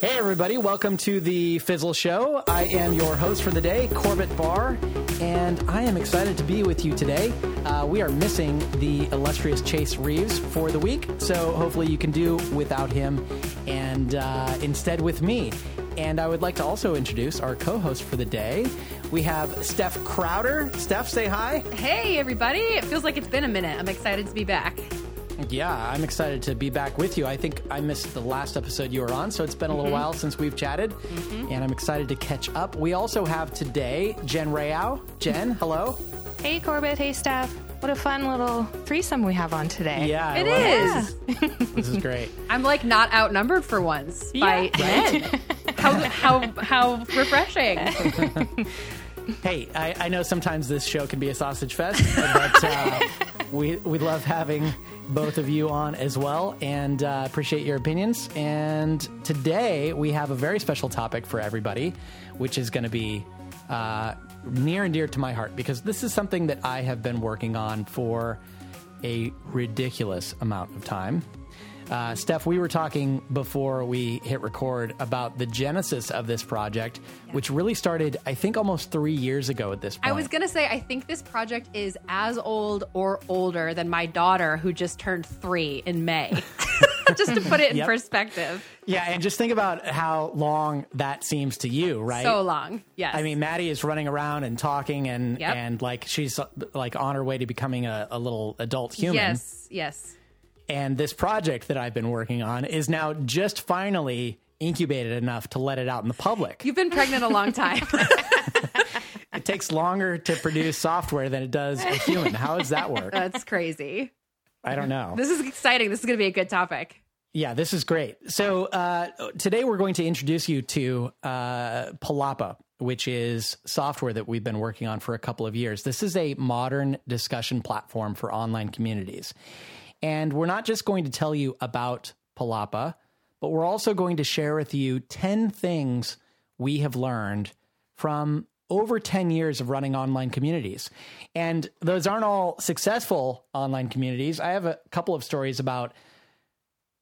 Hey, everybody, welcome to the Fizzle Show. I am your host for the day, Corbett Barr, and I am excited to be with you today. Uh, we are missing the illustrious Chase Reeves for the week, so hopefully you can do without him and uh, instead with me. And I would like to also introduce our co host for the day. We have Steph Crowder. Steph, say hi. Hey, everybody. It feels like it's been a minute. I'm excited to be back. Yeah, I'm excited to be back with you. I think I missed the last episode you were on, so it's been a little while since we've chatted, and I'm excited to catch up. We also have today Jen Rayau. Jen, hello. Hey, Corbett. Hey, Steph. What a fun little threesome we have on today. Yeah, It I is. it. This is great. I'm like not outnumbered for once by Yeah. men. how, how, how refreshing. Hey, I, I know sometimes this show can be a sausage fest, but uh, we we love having both of you on as well, and uh, appreciate your opinions. And today we have a very special topic for everybody, which is going to be uh, near and dear to my heart because this is something that I have been working on for a ridiculous amount of time. Uh, Steph, we were talking before we hit record about the genesis of this project, which really started, I think, almost three years ago at this point. I was going to say, I think this project is as old or older than my daughter, who just turned three in May. just to put it in Yep. perspective. yeah, and just think about how long that seems to you, right? So long. Yes. I mean, Maddie is running around and talking, and Yep. and like she's like on her way to becoming a, a little adult human. yes, yes. And this project that I've been working on is now just finally incubated enough to let it out in the public. You've been pregnant a long time. It takes longer to produce software than it does a human. How does that work? That's crazy. I don't know. This is exciting. This is going to be a good topic. Yeah, this is great. So uh, today we're going to introduce you to uh, Palapa, which is software that we've been working on for a couple of years. This is a modern discussion platform for online communities. And we're not just going to tell you about Palapa, but we're also going to share with you 10 things we have learned from over 10 years of running online communities. And those aren't all successful online communities. I have a couple of stories about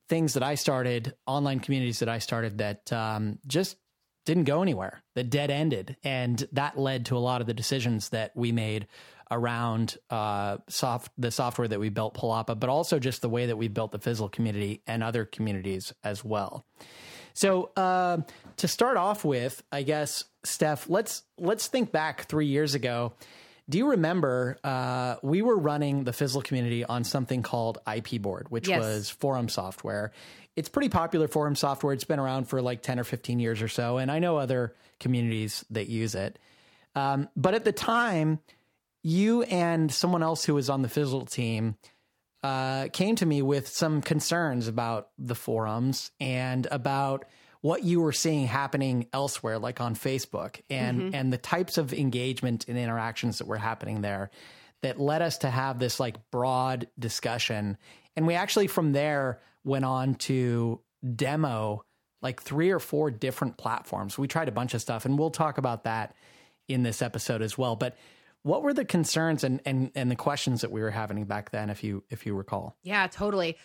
things that I started, online communities that I started that um, just didn't go anywhere, that dead ended. And that led to a lot of the decisions that we made around uh, soft the software that we built, Palapa, but also just the way that we built the Fizzle community and other communities as well. So uh, to start off with, I guess, Steph, let's let's think back three years ago. Do you remember uh, we were running the Fizzle community on something called IP Board, which Yes. was forum software. It's pretty popular forum software. It's been around for like 10 or 15 years or so, and I know other communities that use it. Um, but at the time, you and someone else who was on the Fizzle team uh, came to me with some concerns about the forums and about what you were seeing happening elsewhere, like on Facebook, and and the types of engagement and interactions that were happening there, that led us to have this like broad discussion. And we actually from there went on to demo like three or four different platforms. We tried a bunch of stuff, and we'll talk about that in this episode as well. But what were the concerns and, and, and the questions that we were having back then, if you if you recall? Yeah, totally.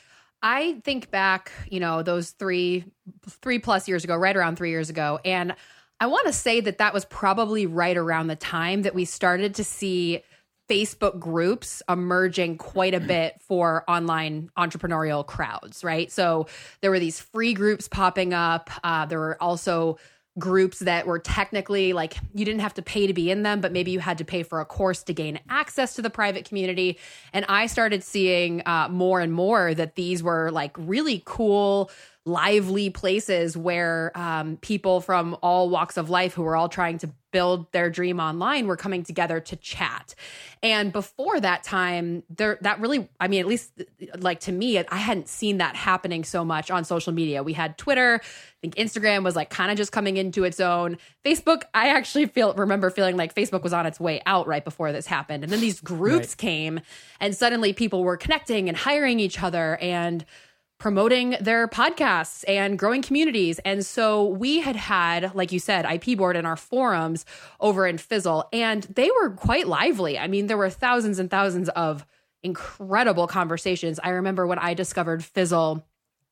I think back, you know, those three three plus years ago, right around three years ago, and I want to say that that was probably right around the time that we started to see Facebook groups emerging quite a bit for online entrepreneurial crowds, right? So there were these free groups popping up. Uh, there were also groups that were technically like you didn't have to pay to be in them, but maybe you had to pay for a course to gain access to the private community. And I started seeing uh, more and more that these were like really cool, lively places where um, people from all walks of life who were all trying to build their dream online were coming together to chat. And before that time, there that really, I mean, at least like to me, I hadn't seen that happening so much on social media. We had Twitter, I think Instagram was like kind of just coming into its own. Facebook, I actually feel remember feeling like Facebook was on its way out right before this happened. And then these groups Right. came and suddenly people were connecting and hiring each other and promoting their podcasts and growing communities. And so we had had, like you said, IP board in our forums over in Fizzle, and they were quite lively. I mean, there were thousands and thousands of incredible conversations. I remember when I discovered Fizzle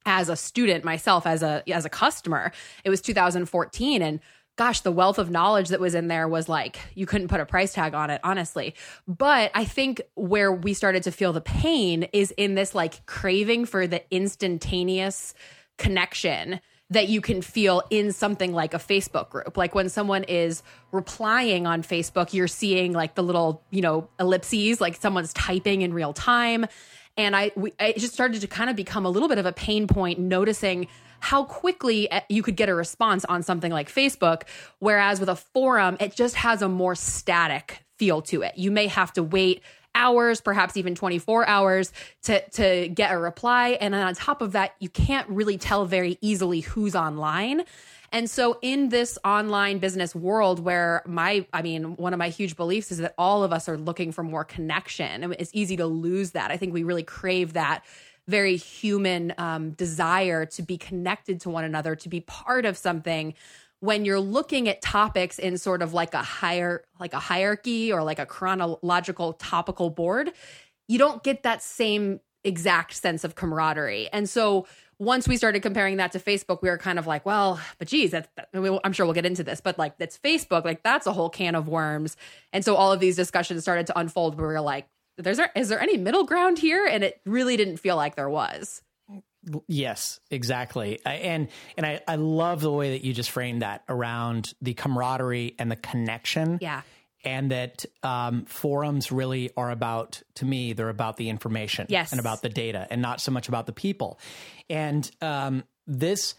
as a student myself as a as a customer it was 2014 and gosh the wealth of knowledge that was in there was like you couldn't put a price tag on it honestly but i think where we started to feel the pain is in this like craving for the instantaneous connection that you can feel in something like a Facebook group. Like when someone is replying on Facebook, you're seeing like the little, you know, ellipses, like someone's typing in real time. And I, we, I just started to kind of become a little bit of a pain point noticing how quickly eh, you could get a response on something like Facebook. Whereas with a forum, it just has a more static feel to it. You may have to wait hours, perhaps even 24 hours to, to get a reply. And then on top of that, you can't really tell very easily who's online. And so, in this online business world, where my, I mean, one of my huge beliefs is that all of us are looking for more connection. it's easy to lose that. I think we really crave that very human um, desire to be connected to one another, to be part of something. When you're looking at topics in sort of like a higher like a hierarchy or like a chronological topical board you don't get that same exact sense of camaraderie. And so once we started comparing that to facebook we were kind of like well but geez that's that, i'm sure we'll get into this but like that's facebook. Like that's a whole can of worms. And so all of these discussions started to unfold where we were like there's there is there any middle ground here and it really didn't feel like there was Yes, exactly. And and I, I love the way that you just framed that around the camaraderie and the connection. Yeah. And that um, forums really are about, to me, they're about the information yes. and about the data and not so much about the people. And um, this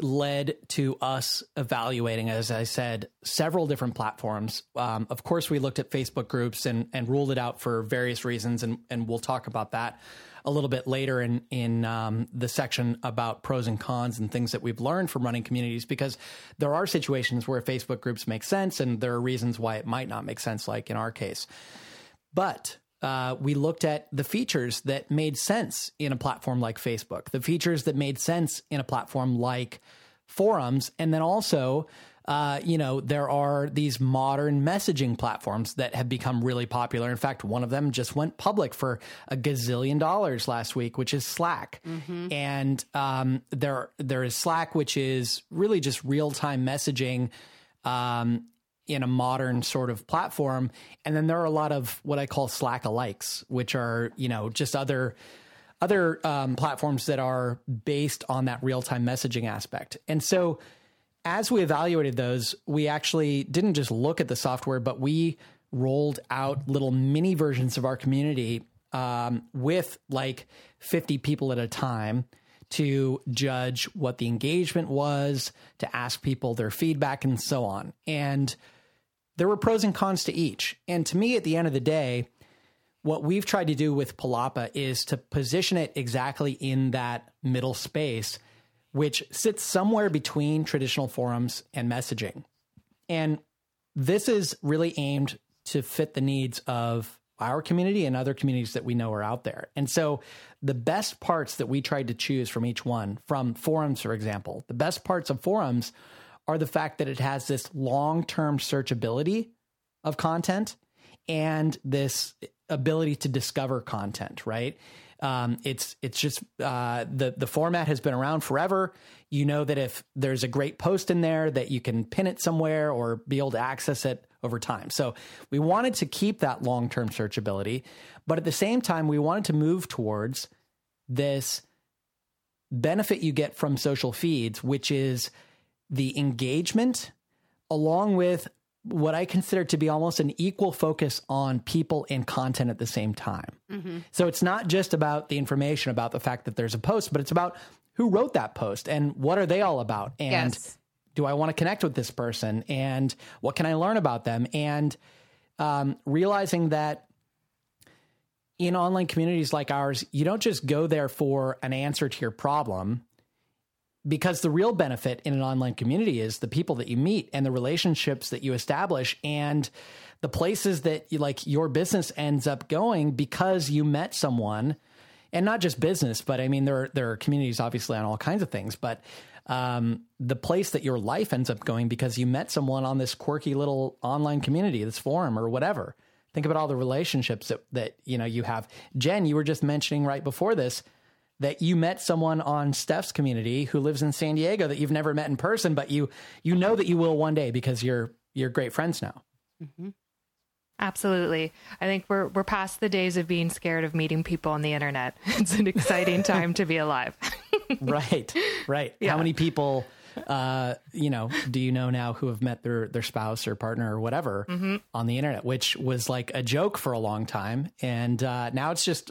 led to us evaluating, as I said, several different platforms. Um, of course, we looked at Facebook groups and, and ruled it out for various reasons, and, and we'll talk about that a little bit later in in um, the section about pros and cons and things that we've learned from running communities because there are situations where Facebook groups make sense and there are reasons why it might not make sense, like in our case. But uh, we looked at the features that made sense in a platform like Facebook, the features that made sense in a platform like forums, and then also uh, you know, there are these modern messaging platforms that have become really popular. In fact, one of them just went public for a gazillion dollars last week, which is Slack. Mm-hmm. And um, there, there is Slack, which is really just real time messaging. Um, in a modern sort of platform. And then there are a lot of what I call Slack alikes, which are, you know, just other other um, platforms that are based on that real time messaging aspect. And so as we evaluated those, we actually didn't just look at the software, but we rolled out little mini versions of our community um, with like 50 people at a time to judge what the engagement was, to ask people their feedback, and so on. And there were pros and cons to each. And to me, at the end of the day, what we've tried to do with Palapa is to position it exactly in that middle space which sits somewhere between traditional forums and messaging. And this is really aimed to fit the needs of our community and other communities that we know are out there. And so the best parts that we tried to choose from each one, from forums, for example, the best parts of forums are the fact that it has this long term searchability of content and this ability to discover content, right? Um, it's it's just uh, the the format has been around forever. You know that if there's a great post in there, that you can pin it somewhere or be able to access it over time. So we wanted to keep that long term searchability, but at the same time, we wanted to move towards this benefit you get from social feeds, which is the engagement along with what I consider to be almost an equal focus on people and content at the same time. Mm-hmm. So it's not just about the information about the fact that there's a post, but it's about who wrote that post and what are they all about and yes. do I want to connect with this person and what can I learn about them and um, realizing that in online communities like ours, you don't just go there for an answer to your problem because the real benefit in an online community is the people that you meet and the relationships that you establish and the places that you, like your business ends up going because you met someone and not just business but i mean there are, there are communities obviously on all kinds of things but um, the place that your life ends up going because you met someone on this quirky little online community this forum or whatever. Think about all the relationships that, that you know you have. Jen you were just mentioning right before this that you met someone on Steph's community who lives in San Diego that you've never met in person, but you you know that you will one day because you're you're great friends now. Mm-hmm. Absolutely. I think we're we're past the days of being scared of meeting people on the internet. It's an exciting time to be alive. right. Right. Yeah. How many people uh, you know, do you know now who have met their their spouse or partner or whatever mm-hmm. on the internet, which was like a joke for a long time, and uh, now it's just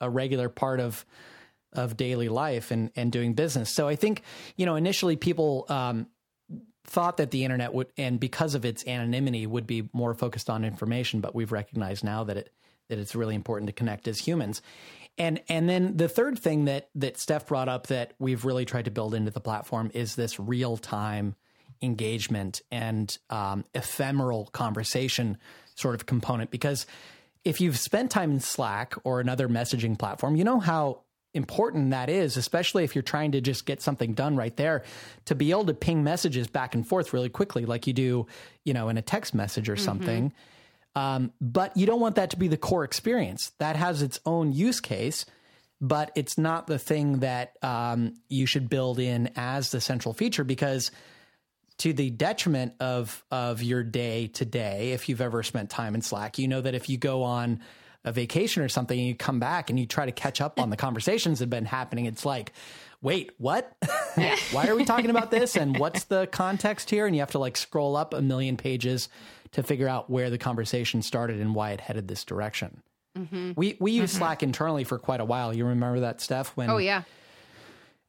a regular part of of daily life and and doing business. So I think you know initially people um, thought that the internet would, and because of its anonymity, would be more focused on information, but we've recognized now that it that it's really important to connect as humans. And and then the third thing that that Steph brought up that we've really tried to build into the platform is this real time engagement and um, ephemeral conversation sort of component. Because if you've spent time in Slack or another messaging platform, you know how important that is, especially if you're trying to just get something done right there, to be able to ping messages back and forth really quickly, like you do, you know, in a text message or mm-hmm. something. Um, but you don't want that to be the core experience. That has its own use case, but it's not the thing that um, you should build in as the central feature because to the detriment of of your day to day, if you've ever spent time in Slack, you know that if you go on a vacation or something and you come back and you try to catch up on the conversations that have been happening, it's like, wait, what? Why are we talking about this? And what's the context here? And you have to like scroll up a million pages to figure out where the conversation started and why it headed this direction. Mm-hmm. We we use mm-hmm. Slack internally for quite a while. You remember that, Steph? When oh yeah,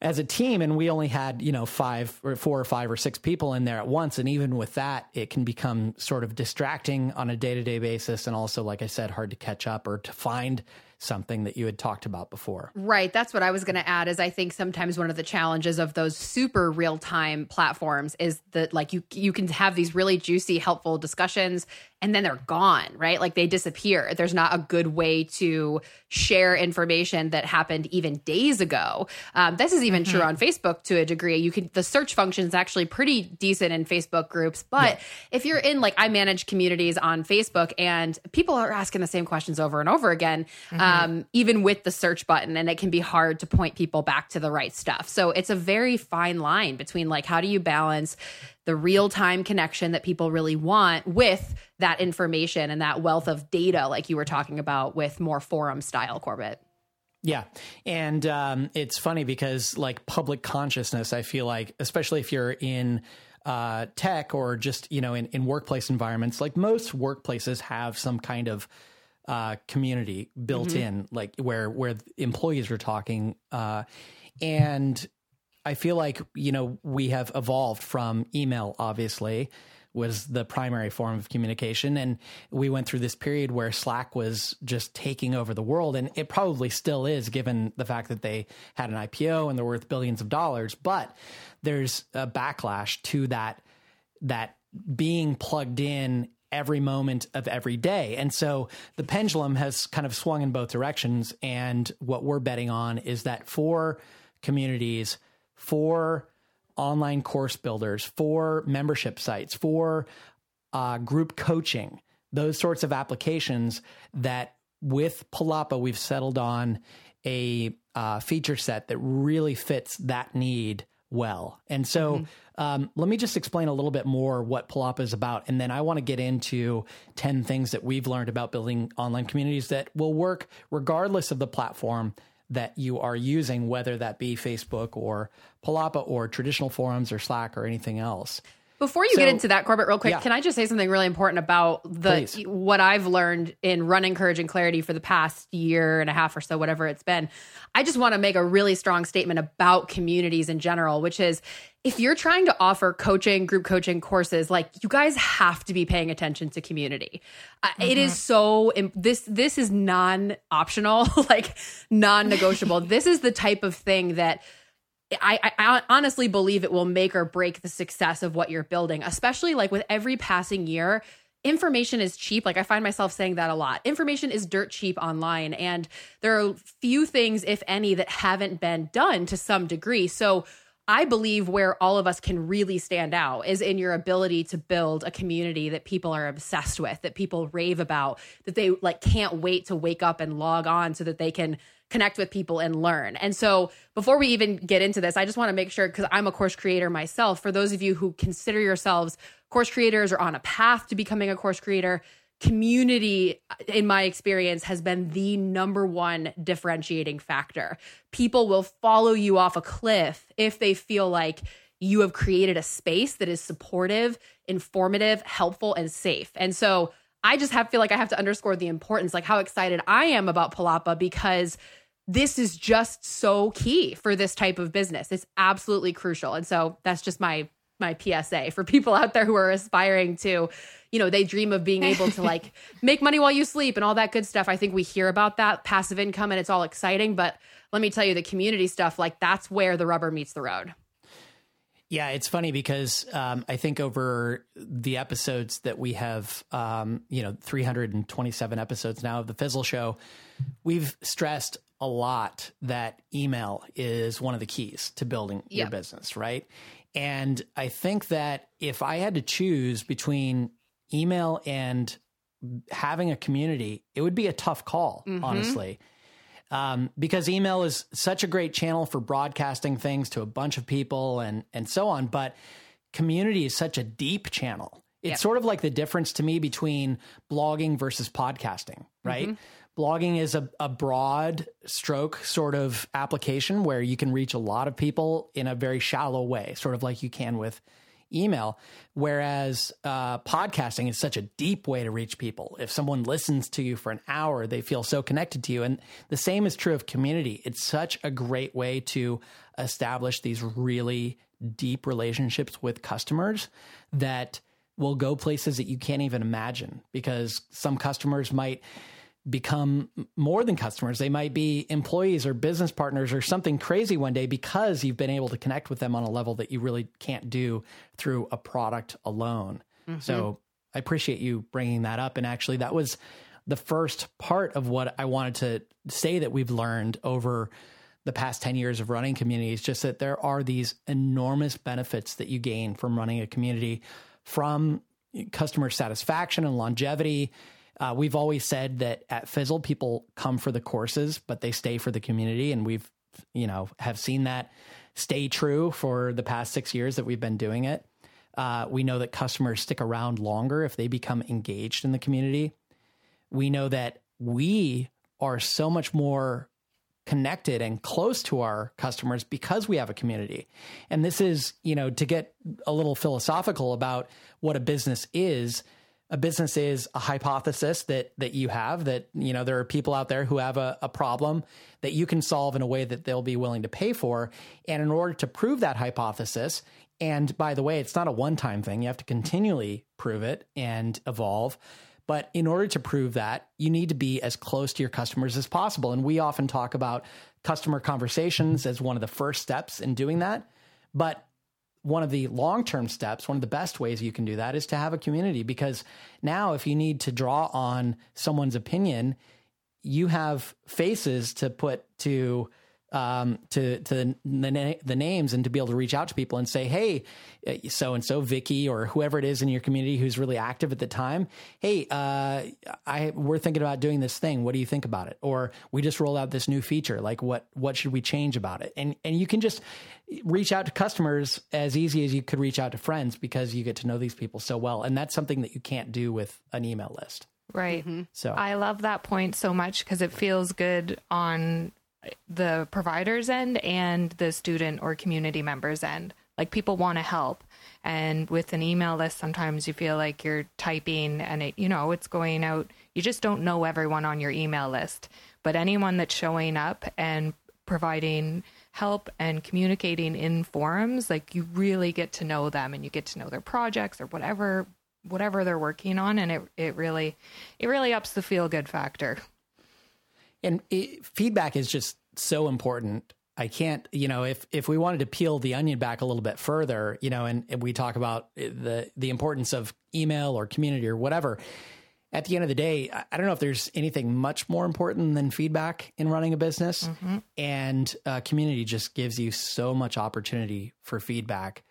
as a team, and we only had you know five or four or five or six people in there at once, and even with that, it can become sort of distracting on a day to day basis, and also, like I said, hard to catch up or to find something that you had talked about before. Right. That's what I was going to add is I think sometimes one of the challenges of those super real-time platforms is that like you you can have these really juicy helpful discussions and then they're gone, right? Like they disappear. There's not a good way to share information that happened even days ago. Um, this is even mm-hmm. true on Facebook to a degree. You can the search function is actually pretty decent in Facebook groups, but yeah. if you're in like I manage communities on Facebook and people are asking the same questions over and over again, mm-hmm. um, even with the search button, and it can be hard to point people back to the right stuff. So it's a very fine line between like how do you balance the real time connection that people really want with that information and that wealth of data, like you were talking about with more forum style, Corbett. Yeah. And um, it's funny because, like, public consciousness, I feel like, especially if you're in uh, tech or just, you know, in, in workplace environments, like most workplaces have some kind of uh, community built mm-hmm. in, like where where employees are talking, uh, and I feel like, you know, we have evolved from email, obviously, was the primary form of communication. And we went through this period where Slack was just taking over the world. And it probably still is, given the fact that they had an IPO and they're worth billions of dollars. But there's a backlash to that, that being plugged in every moment of every day. And so the pendulum has kind of swung in both directions. And what we're betting on is that for communities, for online course builders, for membership sites, for uh, group coaching, those sorts of applications that with Palapa, we've settled on a uh, feature set that really fits that need well. And so mm-hmm. um, let me just explain a little bit more what Palapa is about. And then I want to get into 10 things that we've learned about building online communities that will work regardless of the platform that you are using, whether that be Facebook or Palapa or traditional forums or Slack or anything else. Before you so, get into that, Corbett, real quick, yeah. can I just say something really important about the Please. what I've learned in running Courage and Clarity for the past year and a half or so, whatever it's been. I just want to make a really strong statement about communities in general, which is if you're trying to offer coaching, group coaching courses, like you guys have to be paying attention to community. Mm-hmm. it is so this this is non optional, like non negotiable. this is the type of thing that I, I, honestly believe it will make or break the success of what you're building, especially like with every passing year. Information is cheap. Like I find myself saying that a lot. Information is dirt cheap online, and there are few things, if any, that haven't been done to some degree. So I believe where all of us can really stand out is in your ability to build a community that people are obsessed with, that people rave about, that they like can't wait to wake up and log on so that they can connect with people and learn. And so before we even get into this, I just want to make sure because I'm a course creator myself. For those of you who consider yourselves course creators or on a path to becoming a course creator, community uh, in my experience has been the number one differentiating factor. People will follow you off a cliff if they feel like you have created a space that is supportive, informative, helpful and safe. And so I just have feel like I have to underscore the importance like how excited I am about Palapa because this is just so key for this type of business. It's absolutely crucial. And so that's just my my PSA for people out there who are aspiring to, you know, they dream of being able to like make money while you sleep and all that good stuff. I think we hear about that passive income and it's all exciting, but let me tell you the community stuff like that's where the rubber meets the road. Yeah, it's funny because um, I think over the episodes that we have, um, you know, 327 episodes now of the Fizzle Show, we've stressed a lot that email is one of the keys to building yep. your business, right? And I think that if I had to choose between email and having a community, it would be a tough call, mm-hmm. honestly. Um, because email is such a great channel for broadcasting things to a bunch of people and and so on. But community is such a deep channel. It's yep. sort of like the difference to me between blogging versus podcasting, right? Mm-hmm blogging is a, a broad stroke sort of application where you can reach a lot of people in a very shallow way, sort of like you can with email. Whereas uh, podcasting is such a deep way to reach people. If someone listens to you for an hour, they feel so connected to you. And the same is true of community. It's such a great way to establish these really deep relationships with customers that will go places that you can't even imagine because some customers might become more than customers. They might be employees or business partners or something crazy one day because you've been able to connect with them on a level that you really can't do through a product alone. Mm-hmm. So I appreciate you bringing that up. And actually, that was the first part of what I wanted to say that we've learned over the past 10 years of running communities just that there are these enormous benefits that you gain from running a community from customer satisfaction and longevity uh, we've always said that at Fizzle, people come for the courses, but they stay for the community. And we've, you know, have seen that stay true for the past six years that we've been doing it. Uh, we know that customers stick around longer if they become engaged in the community. We know that we are so much more connected and close to our customers because we have a community. And this is, you know, to get a little philosophical about what a business is, a business is a hypothesis that that you have that you know there are people out there who have a, a problem that you can solve in a way that they'll be willing to pay for. And in order to prove that hypothesis and by the way it's not a one-time thing you have to continually prove it and evolve. But in order to prove that you need to be as close to your customers as possible. And we often talk about customer conversations as one of the first steps in doing that. But one of the long term steps, one of the best ways you can do that is to have a community. Because now if you need to draw on someone's opinion, you have faces to put to um, to to the, the, the names and to be able to reach out to people and say, hey, so and so, Vicky or whoever it is in your community who's really active at the time. Hey, uh, I we're thinking about doing this thing. What do you think about it? Or we just rolled out this new feature. Like, what what should we change about it? And and you can just reach out to customers as easy as you could reach out to friends because you get to know these people so well, and that's something that you can't do with an email list. Right. Mm-hmm. So I love that point so much because it feels good on the provider's end and the student or community member's end. Like people want to help. And with an email list, sometimes you feel like you're typing and it, you know, it's going out. You just don't know everyone on your email list. But anyone that's showing up and providing help and communicating in forums, like you really get to know them and you get to know their projects or whatever whatever they're working on and it it really it really ups the feel good factor. And it, feedback is just so important. I can't, you know, if if we wanted to peel the onion back a little bit further, you know, and, and we talk about the the importance of email or community or whatever, at the end of the day, I don't know if there's anything much more important than feedback in running a business. Mm-hmm. And uh, community just gives you so much opportunity for feedback.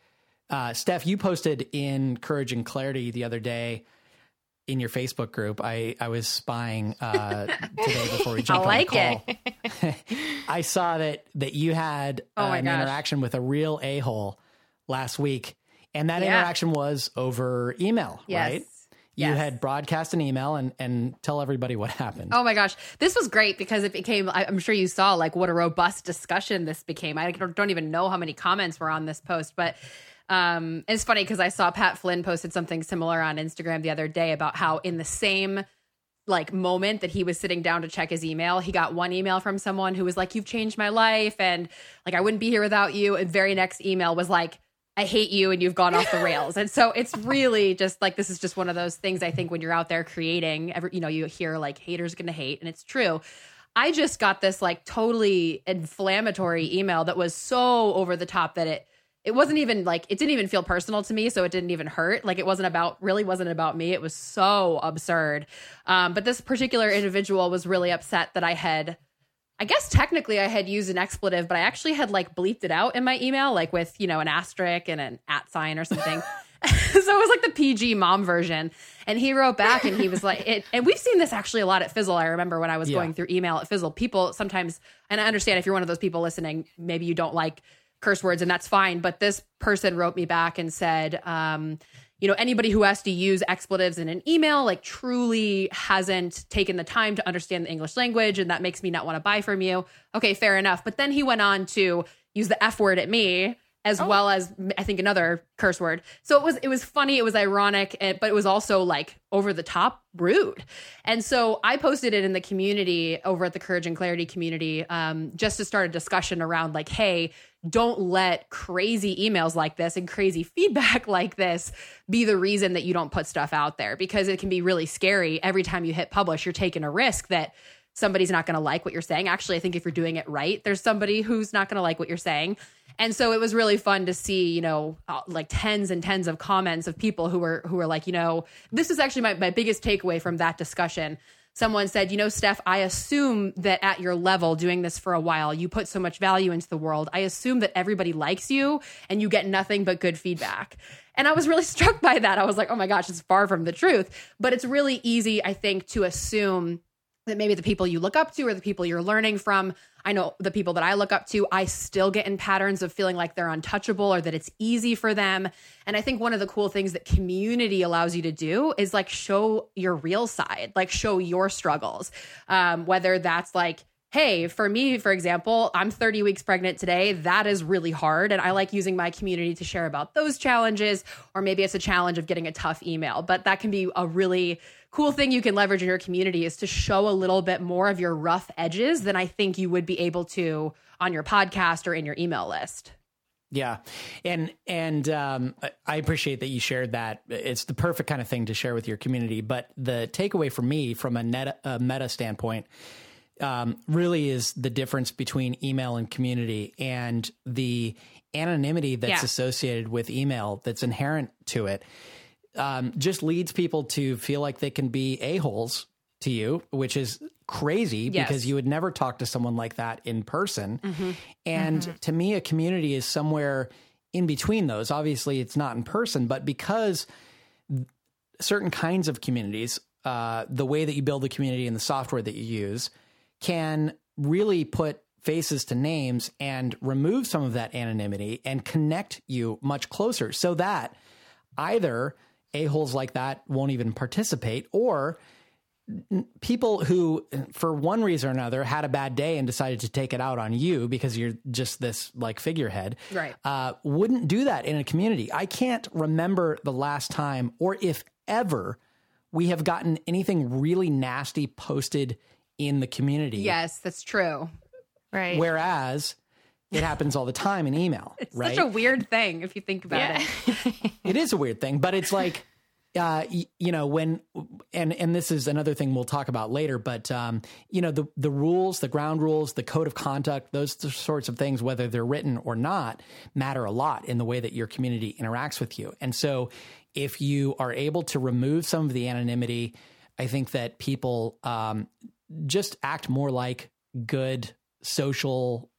Uh, Steph, you posted in Courage and Clarity the other day in your Facebook group. I I was spying uh, today before we jumped like on the call. I saw that that you had Oh uh, an gosh. interaction with a real a hole last week, and that Yeah. interaction was over email, Yes. right? You Yes. had broadcast an email and and tell everybody what happened. Oh my gosh, this was great because it became. I- I'm sure you saw like what a robust discussion this became. I don't even know how many comments were on this post, but um, it's funny because I saw Pat Flynn posted something similar on Instagram the other day about how in the same like moment that he was sitting down to check his email, he got one email from someone who was like, "You've changed my life," and like I wouldn't be here without you. And very next email was like. I hate you and you've gone off the rails. And so it's really just like this is just one of those things I think when you're out there creating, every, you know, you hear like haters to hate and it's true. I just got this like totally inflammatory email that was so over the top that it it wasn't even like it didn't even feel personal to me so it didn't even hurt like it wasn't about really wasn't about me it was so absurd um, but this particular individual was really upset that i had I guess technically I had used an expletive, but I actually had like bleeped it out in my email, like with, you know, an asterisk and an at sign or something. so it was like the PG mom version. And he wrote back and he was like, it, and we've seen this actually a lot at Fizzle. I remember when I was Yeah. going through email at Fizzle, people sometimes, and I understand if you're one of those people listening, maybe you don't like curse words and that's fine. But this person wrote me back and said, um, you know, anybody who has to use expletives in an email, like truly hasn't taken the time to understand the English language. And that makes me not want to buy from you. Okay, fair enough. But then he went on to use the F word at me as well as I think another curse word. So it was it was funny, it was ironic, and, but it was also like over the top rude. And so I posted it in the community over at the Courage and Clarity community um, just to start a discussion around like, hey, don't let crazy emails like this and crazy feedback like this be the reason that you don't put stuff out there because it can be really scary. Every time you hit publish, you're taking a risk that somebody's not going to like what you're saying. Actually, I think if you're doing it right, there's somebody who's not going to like what you're saying. And so it was really fun to see, you know, uh, like tens and tens of comments of people who were who were like, you know, this is actually my, my biggest takeaway from that discussion. Someone said, you know, Steph, I assume that at your level, doing this for a while, you put so much value into the world. I assume that everybody likes you and you get nothing but good feedback. And I was really struck by that. I was like, oh my gosh, it's far from the truth. But it's really easy, I think, to assume that maybe the people you look up to or the people you're learning from i know the people that i look up to i still get in patterns of feeling like they're untouchable or that it's easy for them. And i think one of the cool things that community allows you to do is like show your real side like show your struggles um, whether that's like hey, for me, for example, I'm 30 weeks pregnant today. That is really hard. And I like using my community to share about those challenges. Or maybe it's a challenge of getting a tough email, but that can be a really cool thing you can leverage in your community is to show a little bit more of your rough edges than I think you would be able to on your podcast or in your email list. Yeah, and and um, I appreciate that you shared that. It's the perfect kind of thing to share with your community. But the takeaway for me, from a, net, a meta standpoint, um, really is the difference between email and community, and the anonymity that's Yeah. associated with email that's inherent to it. Um, just leads people to feel like they can be a holes to you, which is crazy Yes. because you would never talk to someone like that in person. Mm-hmm. And to me, a community is somewhere in between those. Obviously, it's not in person, but because certain kinds of communities, uh, the way that you build the community and the software that you use can really put faces to names and remove some of that anonymity and connect you much closer so that either a-holes like that won't even participate or people who for one reason or another had a bad day and decided to take it out on you because you're just this like figurehead Right. uh, wouldn't do that in a community i can't remember the last time or if ever we have gotten anything really nasty posted in the community Yes, that's true. Right. whereas it happens all the time in email right It's Such a weird thing if you think about yeah. it. it is a weird thing, but it's like, uh, y- you know, when and and this is another thing we'll talk about later. But um, you know, the the rules, the ground rules, the code of conduct, those sorts of things, whether they're written or not, matter a lot in the way that your community interacts with you. And so, if you are able to remove some of the anonymity, I think that people um, just act more like good social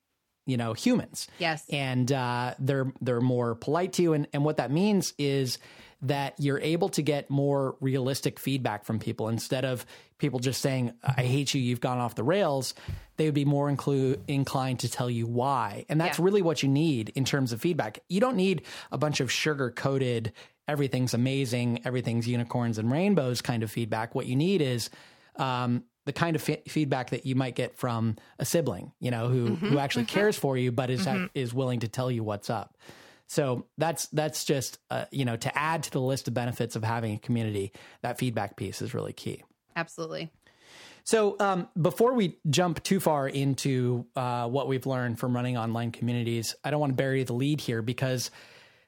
you know humans Yes. and uh, they're they're more polite to you and, and what that means is that you're able to get more realistic feedback from people instead of people just saying, I hate you, you've gone off the rails. They would be more inclu- inclined to tell you why. And that's Yeah. really what you need in terms of feedback. You don't need a bunch of sugar coated, everything's amazing, everything's unicorns and rainbows kind of feedback. What you need is, um, the kind of fe- feedback that you might get from a sibling, you know, who who actually cares for you, but is is willing to tell you what's up. So that's that's just uh, you know to add to the list of benefits of having a community. That feedback piece is really key. Absolutely. So um, before we jump too far into uh, what we've learned from running online communities, I don't want to bury the lead here because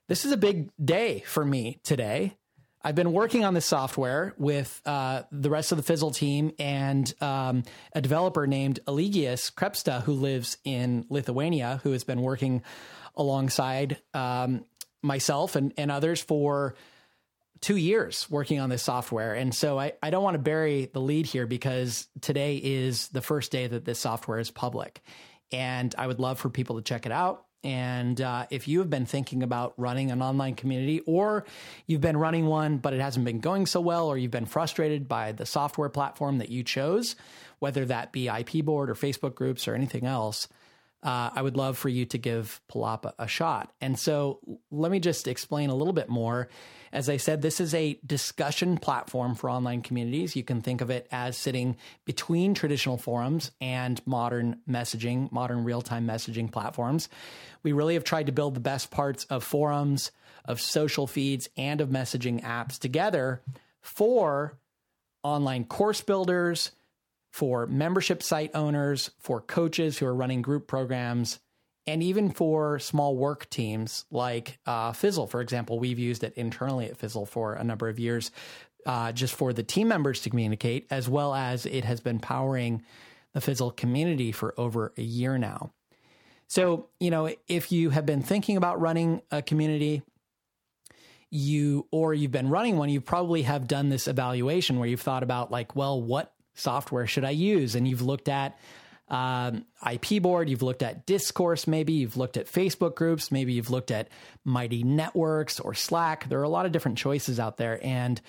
this is a big day for me today. I've been working on this software with uh, the rest of the Fizzle team and um, a developer named Eligius Krepsta, who lives in Lithuania, who has been working alongside um, myself and, and others for two years working on this software. And so I, I don't want to bury the lead here because today is the first day that this software is public. And I would love for people to check it out. And uh, if you have been thinking about running an online community or you've been running one, but it hasn't been going so well, or you've been frustrated by the software platform that you chose, whether that be IP board or Facebook groups or anything else, uh, I would love for you to give Palapa a shot. And so let me just explain a little bit more. As I said, this is a discussion platform for online communities. You can think of it as sitting between traditional forums and modern messaging, modern real time messaging platforms. We really have tried to build the best parts of forums, of social feeds, and of messaging apps together for online course builders, for membership site owners, for coaches who are running group programs, and even for small work teams like uh, Fizzle, for example. We've used it internally at Fizzle for a number of years uh, just for the team members to communicate, as well as it has been powering the Fizzle community for over a year now. So, you know, if you have been thinking about running a community, you or you've been running one, you probably have done this evaluation where you've thought about like, well, what software should I use? And you've looked at um, IP board, you've looked at discourse, maybe you've looked at Facebook groups, maybe you've looked at Mighty Networks or Slack. There are a lot of different choices out there. And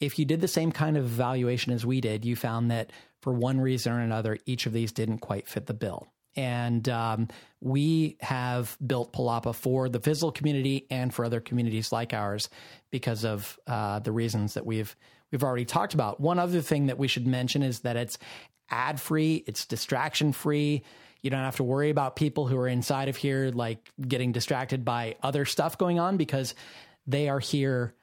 if you did the same kind of evaluation as we did, you found that for one reason or another, each of these didn't quite fit the bill. And um, we have built Palapa for the Fizzle community and for other communities like ours because of uh, the reasons that we've we've already talked about. One other thing that we should mention is that it's ad free, it's distraction free. You don't have to worry about people who are inside of here like getting distracted by other stuff going on because they are here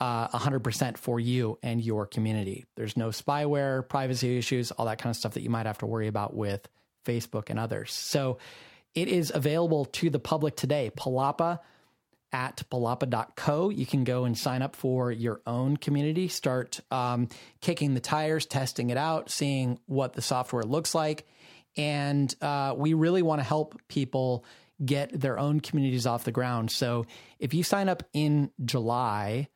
uh, 100% for you and your community. There's no spyware, privacy issues, all that kind of stuff that you might have to worry about with Facebook and others. So it is available to the public today. Palapa at palapa.co. You can go and sign up for your own community, start um, kicking the tires, testing it out, seeing what the software looks like. And uh, we really want to help people get their own communities off the ground. So if you sign up in July,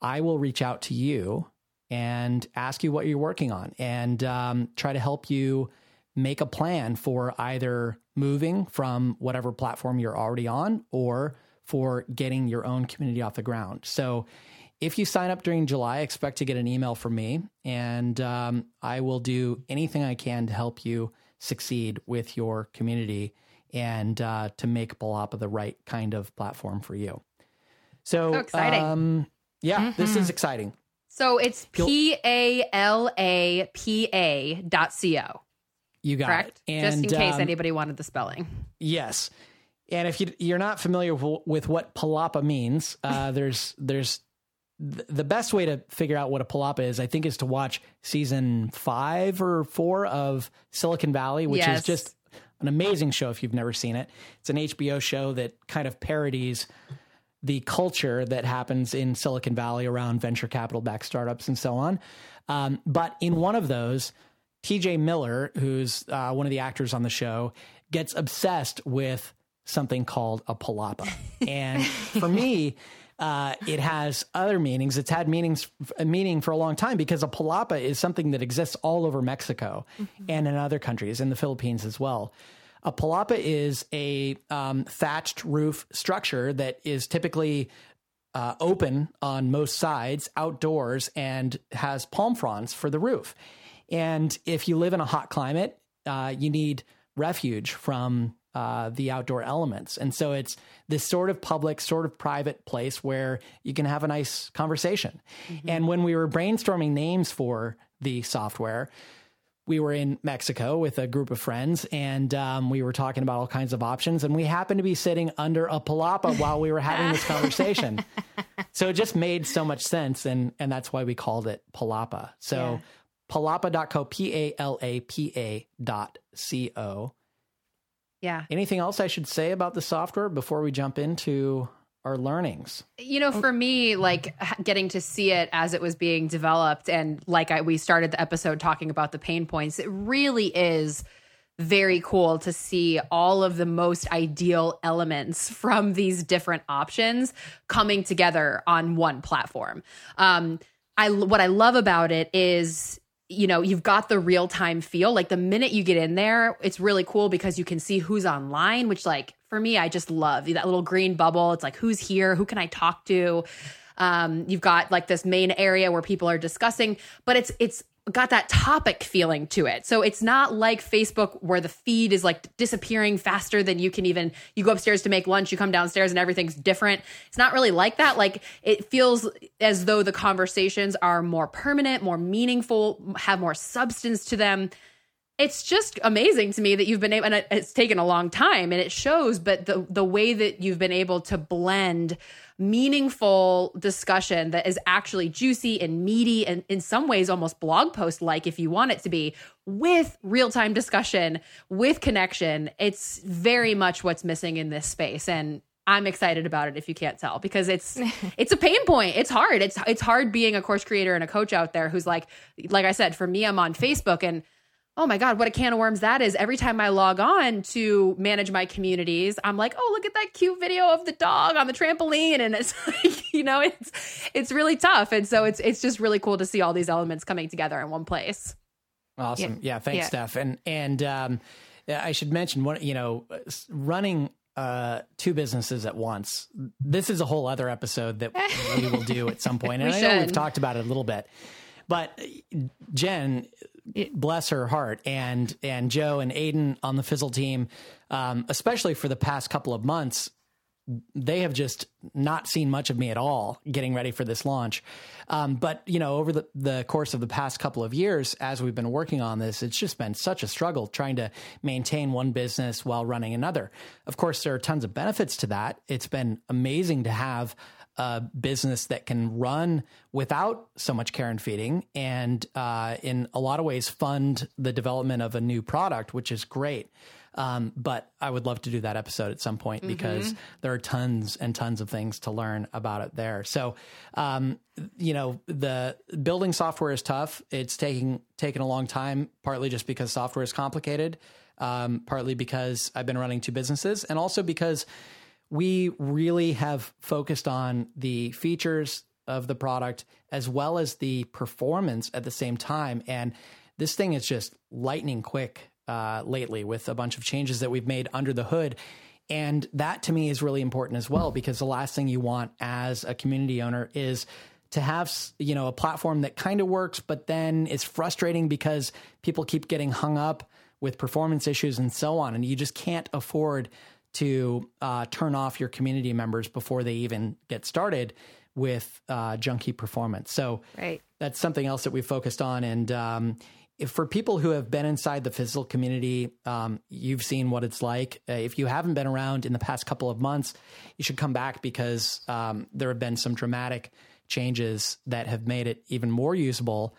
I will reach out to you and ask you what you're working on and um, try to help you make a plan for either moving from whatever platform you're already on or for getting your own community off the ground. So if you sign up during July, expect to get an email from me, and um, I will do anything I can to help you succeed with your community and uh, to make Palapa the right kind of platform for you. So, So exciting. Um, yeah, this is exciting. So it's P A L A P A dot C O, You got correct? it. Just in case um, anybody wanted the spelling. Yes. And if you, you're not familiar w- with what palapa means, uh, there's there's th- the best way to figure out what a palapa is, I think, is to watch season five or four of Silicon Valley, which Yes. is just an amazing show if you've never seen it. It's an HBO show that kind of parodies the culture that happens in Silicon Valley around venture capital backed startups and so on. Um, but in one of those, TJ Miller, who's uh, one of the actors on the show, gets obsessed with something called a palapa. And for me, uh, it has other meanings. It's had meanings, a meaning for a long time because a palapa is something that exists all over Mexico and in other countries, in the Philippines as well. A palapa is a um, thatched roof structure that is typically uh, open on most sides, outdoors, and has palm fronds for the roof. And if you live in a hot climate, uh, you need refuge from uh, the outdoor elements. And so it's this sort of public, sort of private place where you can have a nice conversation. Mm-hmm. And when we were brainstorming names for the software, we were in Mexico with a group of friends and um, we were talking about all kinds of options. And we happened to be sitting under a palapa while we were having this conversation. so it just made so much sense. And, and that's why we called it Palapa. So yeah. palapa.co, P A L A P A dot C O. Yeah. Anything else I should say about the software before we jump into our learnings? You know, for me, like getting to see it as it was being developed, and like I, we started the episode talking about the pain points, it really is very cool to see all of the most ideal elements from these different options coming together on one platform. Um, I what I love about it is you know, you've got the real time feel. Like the minute you get in there, it's really cool because you can see who's online, which, like, for me, I just love that little green bubble. It's like, who's here? Who can I talk to? Um, you've got like this main area where people are discussing, but it's, it's, got that topic feeling to it. So it's not like Facebook where the feed is like disappearing faster than you can even you go upstairs to make lunch, you come downstairs and everything's different. It's not really like that. Like it feels as though the conversations are more permanent, more meaningful, have more substance to them. It's just amazing to me that you've been able and it's taken a long time and it shows but the the way that you've been able to blend meaningful discussion that is actually juicy and meaty and in some ways almost blog post like if you want it to be with real time discussion with connection it's very much what's missing in this space and I'm excited about it if you can't tell because it's it's a pain point. It's hard. It's it's hard being a course creator and a coach out there who's like like I said for me I'm on Facebook and oh my God, what a can of worms that is. Every time I log on to manage my communities, I'm like, oh, look at that cute video of the dog on the trampoline. And it's like, you know, it's it's really tough. And so it's it's just really cool to see all these elements coming together in one place. Awesome. Yeah, yeah thanks, yeah. Steph. And and um I should mention one, you know, running uh, two businesses at once. This is a whole other episode that we will do at some point. And I know we've talked about it a little bit. But Jen, bless her heart, and and Joe and Aiden on the Fizzle team, um, especially for the past couple of months, they have just not seen much of me at all getting ready for this launch. Um, but you know, over the, the course of the past couple of years, as we've been working on this, it's just been such a struggle trying to maintain one business while running another. Of course, there are tons of benefits to that. It's been amazing to have a business that can run without so much care and feeding and uh, in a lot of ways fund the development of a new product, which is great. Um, but I would love to do that episode at some point because mm-hmm. there are tons and tons of things to learn about it there. So, um, you know, the building software is tough. It's taking taking a long time, partly just because software is complicated, um, partly because I've been running two businesses, and also because we really have focused on the features of the product as well as the performance at the same time. And this thing is just lightning quick uh, lately with a bunch of changes that we've made under the hood. And that to me is really important as well because the last thing you want as a community owner is to have you know a platform that kind of works but then it's frustrating because people keep getting hung up with performance issues and so on and you just can't afford to uh, turn off your community members before they even get started with uh, junkie performance. So right. that's something else that we focused on. And um, for people who have been inside the Fizzle community, um, you've seen what it's like. Uh, if you haven't been around in the past couple of months, you should come back because um, there have been some dramatic changes that have made it even more usable.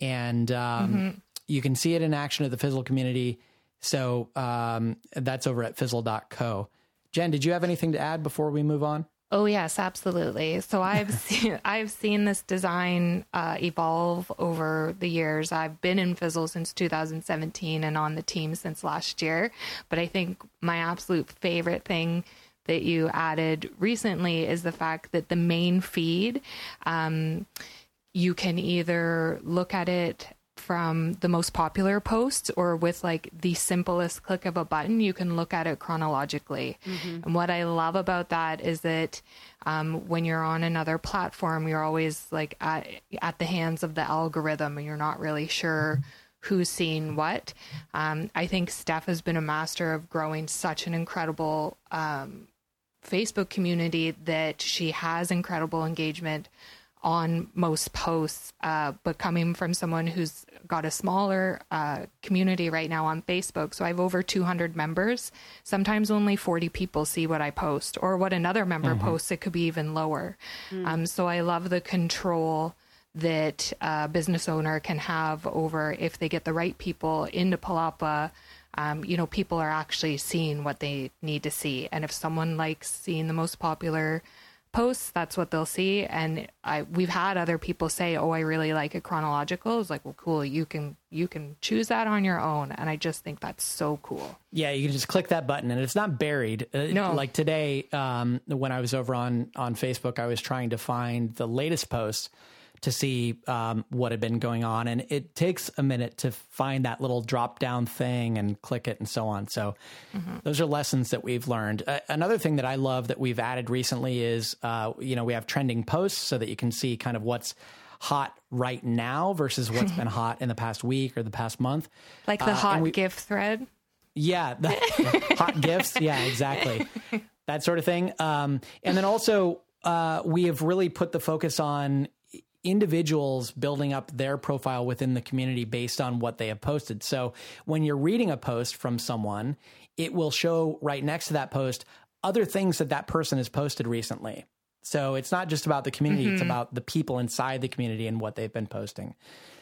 And um, mm-hmm. you can see it in action at the Fizzle community so um, that's over at fizzle.co. Jen, did you have anything to add before we move on? Oh yes, absolutely. So I've seen I've seen this design uh, evolve over the years. I've been in Fizzle since 2017 and on the team since last year. But I think my absolute favorite thing that you added recently is the fact that the main feed, um, you can either look at it from the most popular posts or with like the simplest click of a button, you can look at it chronologically. Mm-hmm. And what I love about that is that um, when you're on another platform, you're always like at, at the hands of the algorithm and you're not really sure. Mm-hmm who's seeing what. Um, I think Steph has been a master of growing such an incredible um, Facebook community that she has incredible engagement on most posts, uh, but coming from someone who's got a smaller uh, community right now on Facebook. So I have over 200 members. Sometimes only 40 people see what I post or what another member mm-hmm. posts. It could be even lower. Mm. Um, so I love the control that a business owner can have over if they get the right people into Palapa um, you know, people are actually seeing what they need to see. And if someone likes seeing the most popular posts, that's what they'll see. And I, we've had other people say, "Oh, I really like it chronological." It's like, well, cool. You can you can choose that on your own, and I just think that's so cool. Yeah, you can just click that button, and it's not buried. Uh, no, like today, um, when I was over on on Facebook, I was trying to find the latest post to see um, what had been going on. And it takes a minute to find that little drop down thing and click it and so on. So mm-hmm. those are lessons that we've learned. Uh, another thing that I love that we've added recently is, uh, you know, we have trending posts so that you can see kind of what's hot right now versus what's been hot in the past week or the past month. Like the uh, hot we, GIF thread. Yeah, the, hot gifts. Yeah, exactly. That sort of thing. Um, and then also, uh, we have really put the focus on individuals building up their profile within the community based on what they have posted. So when you're reading a post from someone, it will show right next to that post other things that that person has posted recently. So it's not just about the community, mm-hmm. it's about the people inside the community and what they've been posting.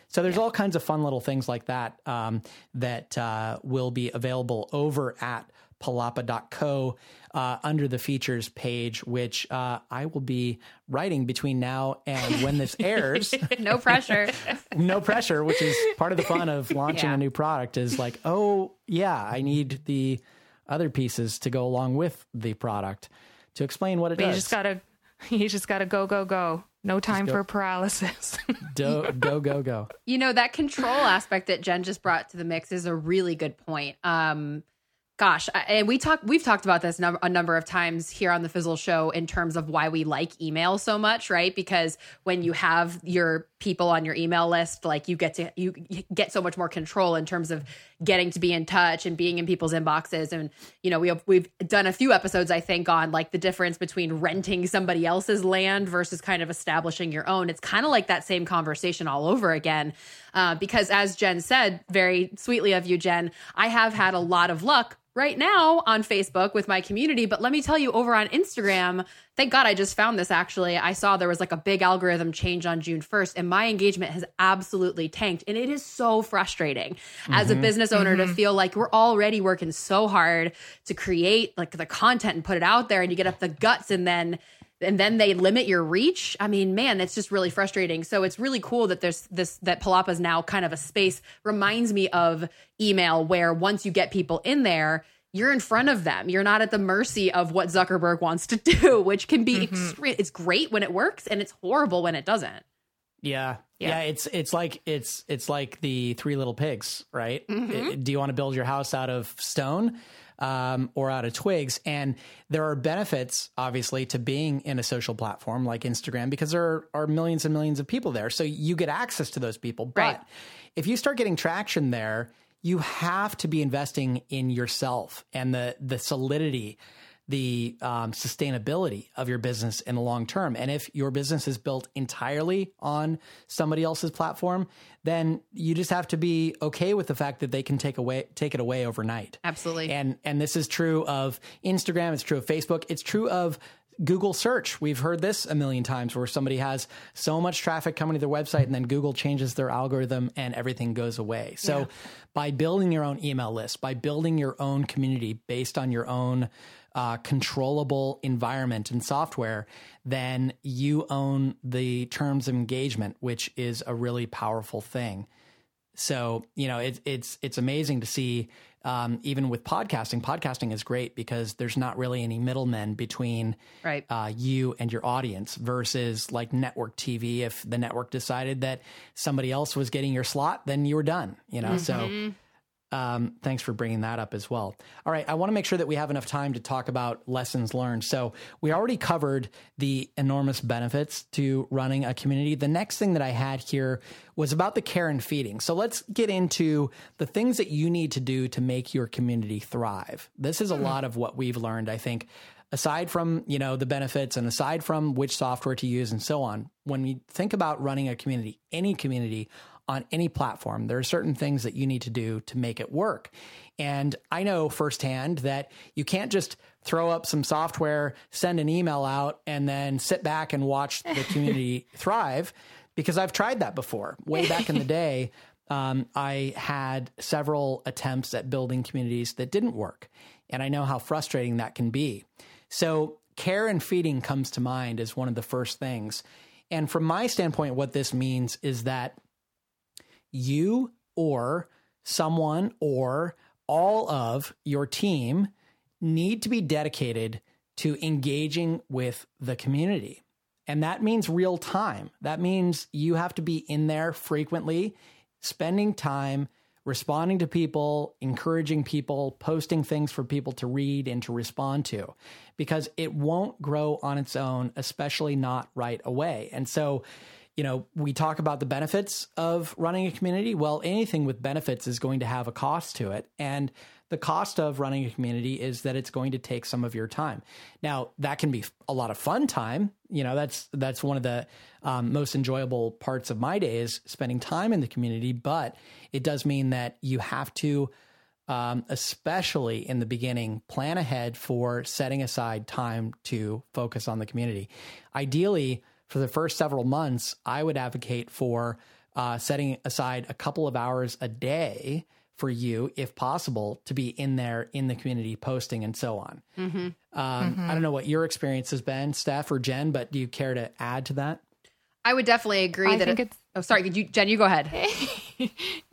So there's all kinds of fun little things like that um, that uh, will be available over at palapa.co uh, under the features page, which uh, I will be writing between now and when this airs. no pressure. no pressure, which is part of the fun of launching yeah. a new product is like, oh, yeah, I need the other pieces to go along with the product to explain what it but does. You just gotta, you just gotta go, go, go. No time for paralysis. go, go, go, go. You know, that control aspect that Jen just brought to the mix is a really good point. Um, gosh and we talk we've talked about this a number of times here on the fizzle show in terms of why we like email so much right? Because when you have your people on your email list like you get to you get so much more control in terms of getting to be in touch and being in people's inboxes. And you know we have, we've done a few episodes i think on like the difference between renting somebody else's land versus kind of establishing your own. It's kind of like that same conversation all over again. Uh, because as jen said very sweetly of you jen i have had a lot of luck right now on Facebook with my community. But let me tell you, over on Instagram, thank God I just found this actually. I saw there was like a big algorithm change on June 1st, and my engagement has absolutely tanked. And it is so frustrating mm-hmm. as a mm-hmm. business owner mm-hmm. to feel like we're already working so hard to create like the content and put it out there, and you get up the guts and then and then they limit your reach. I mean, man, it's just really frustrating. So it's really cool that there's this that Palapa is now kind of a space reminds me of email where once you get people in there, you're in front of them. You're not at the mercy of what Zuckerberg wants to do, which can be mm-hmm. extreme. It's great when it works and it's horrible when it doesn't. Yeah. yeah. Yeah, it's it's like it's it's like the three little pigs, right? Mm-hmm. Do you want to build your house out of stone? um, or out of twigs. And there are benefits, obviously, to being in a social platform like Instagram because there are, are millions and millions of people there. So you get access to those people. But right. if you start getting traction there, you have to be investing in yourself and the the solidity the um, sustainability of your business in the long term. And if your business is built entirely on somebody else's platform, then you just have to be okay with the fact that they can take away take it away overnight. Absolutely. And and this is true of Instagram, it's true of Facebook, it's true of Google search. We've heard this a million times where somebody has so much traffic coming to their website and then Google changes their algorithm and everything goes away. So yeah. by building your own email list, by building your own community based on your own uh, controllable environment and software, then you own the terms of engagement, which is a really powerful thing. So you know it, it's it's amazing to see um, even with podcasting, podcasting is great because there's not really any middlemen between Right. uh, you and your audience versus like network TV. If the network decided that somebody else was getting your slot, then you were done. You know, so um, thanks for bringing that up as well. All right, I want to make sure that we have enough time to talk about lessons learned. So we already covered the enormous benefits to running a community. The next thing that I had here was about the care and feeding. So let's get into the things that you need to do to make your community thrive. This is a lot of what we've learned, I think. Aside from you know the benefits and aside from which software to use and so on, when we think about running a community, any community, on any platform. There are certain things that you need to do to make it work. And I know firsthand that you can't just throw up some software, send an email out, and then sit back and watch the community thrive because I've tried that before. Way back in the day, um, I had several attempts at building communities that didn't work. And I know how frustrating that can be. So, care and feeding comes to mind as one of the first things. And from my standpoint, what this means is that you or someone or all of your team need to be dedicated to engaging with the community. And that means real time. That means you have to be in there frequently, spending time responding to people, encouraging people, posting things for people to read and to respond to, because it won't grow on its own, especially not right away. And so, you know, we talk about the benefits of running a community. Well, anything with benefits is going to have a cost to it. And the cost of running a community is that it's going to take some of your time. Now, that can be a lot of fun time. You know, that's that's one of the um, most enjoyable parts of my day is spending time in the community. But it does mean that you have to, um, especially in the beginning, plan ahead for setting aside time to focus on the community. Ideally, for the first several months, I would advocate for uh, setting aside a couple of hours a day for you, if possible, to be in there in the community posting and so on. Um, I don't know what your experience has been, Steph or Jen, but do you care to add to that? I would definitely agree I that think it, it's- Oh, sorry, could you, Jen, you go ahead.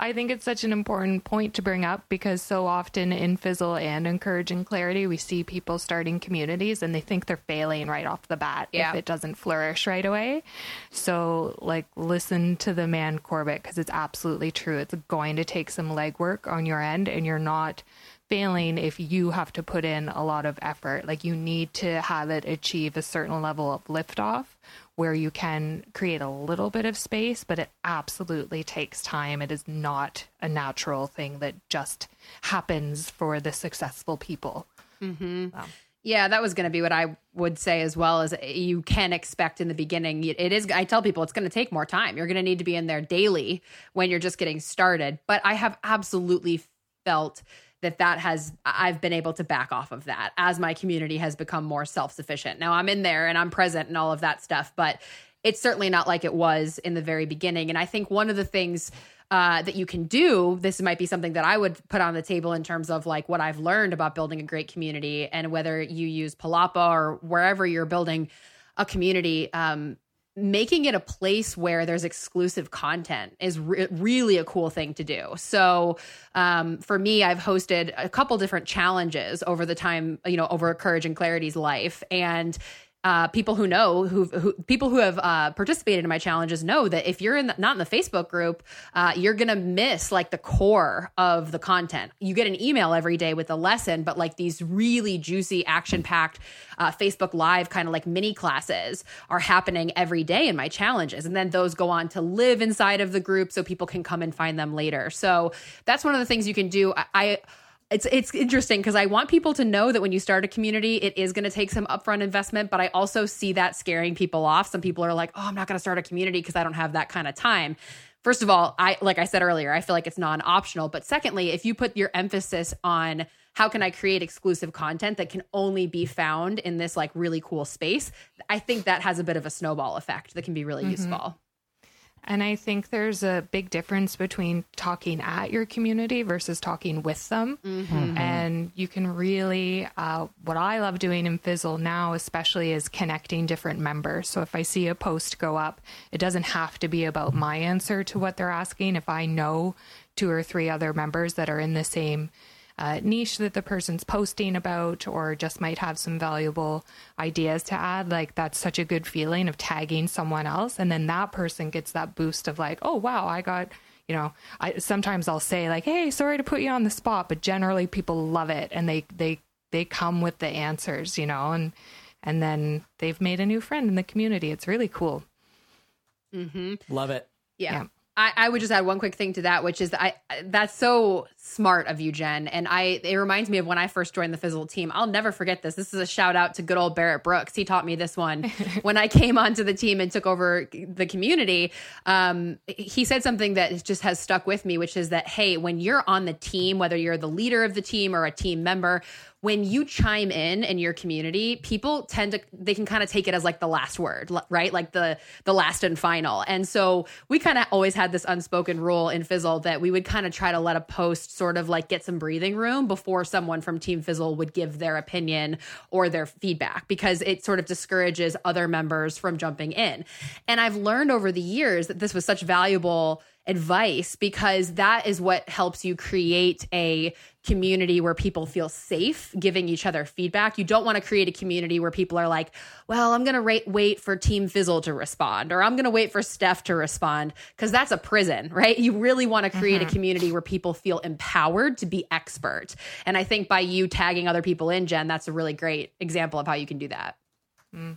I think it's such an important point to bring up because so often in Fizzle and Courage and Clarity, we see people starting communities and they think they're failing right off the bat Yeah. if it doesn't flourish right away. So, like, listen to the man Corbett because it's absolutely true. It's going to take some legwork on your end, and you're not failing if you have to put in a lot of effort. Like, you need to have it achieve a certain level of liftoff where you can create a little bit of space, but it absolutely takes time. It is not a natural thing that just happens for the successful people. Mm-hmm. Yeah, that was going to be what I would say as well as you can expect in the beginning. It it is I tell people it's going to take more time. You're going to need to be in there daily when you're just getting started. But I have absolutely felt that that has I've been able to back off of that as my community has become more self-sufficient. Now I'm in there and I'm present and all of that stuff, but it's certainly not like it was in the very beginning. And I think one of the things uh, that you can do, this might be something that I would put on the table in terms of like what I've learned about building a great community and whether you use Palapa or wherever you're building a community. Um, making it a place where there's exclusive content is re- really a cool thing to do. So, um, for me, I've hosted a couple different challenges over the time, you know, over Courage and Clarity's life. And uh, people who know who, people who have uh, participated in my challenges know that if you're in the, not in the Facebook group, uh, you're gonna miss like the core of the content. You get an email every day with a lesson, but like these really juicy, action packed uh, Facebook Live kind of like mini classes are happening every day in my challenges, and then those go on to live inside of the group so people can come and find them later. So that's one of the things you can do. I, I it's it's interesting because I want people to know that when you start a community, it is going to take some upfront investment, but I also see that scaring people off. Some people are like, "Oh, I'm not going to start a community because I don't have that kind of time." First of all, I like I said earlier, I feel like it's non-optional, but secondly, if you put your emphasis on how can I create exclusive content that can only be found in this like really cool space, I think that has a bit of a snowball effect that can be really mm-hmm. useful. And I think there's a big difference between talking at your community versus talking with them. And you can really, uh, what I love doing in Fizzle now, especially, is connecting different members. So if I see a post go up, it doesn't have to be about my answer to what they're asking. If I know two or three other members that are in the same uh, niche that the person's posting about or just might have some valuable ideas to add like that's such a good feeling of tagging someone else and then that person gets that boost of like oh wow i got you know i sometimes i'll say like hey sorry to put you on the spot but generally people love it and they they they come with the answers you know and and then they've made a new friend in the community it's really cool mm-hmm. love it yeah. yeah. I, I, would just add one quick thing to that, which is that I that's so smart of you, Jen. And I it reminds me of when I first joined the Fizzle team. I'll never forget this. This is a shout out to good old Barrett Brooks. He taught me this one when I came onto the team and took over the community. Um, he said something that just has stuck with me, which is that hey, when you're on the team, whether you're the leader of the team or a team member, when you chime in in your community people tend to they can kind of take it as like the last word right like the the last and final and so we kind of always had this unspoken rule in fizzle that we would kind of try to let a post sort of like get some breathing room before someone from team fizzle would give their opinion or their feedback because it sort of discourages other members from jumping in. And i've learned over the years that this was such valuable advice because that is what helps you create a community where people feel safe giving each other feedback. You don't want to create a community where people are like, well, I'm going to wait for Team Fizzle to respond or I'm going to wait for Steph to respond because that's a prison, right? You really want to create mm-hmm. a community where people feel empowered to be expert. And I think by you tagging other people in, Jen, that's a really great example of how you can do that. Mm.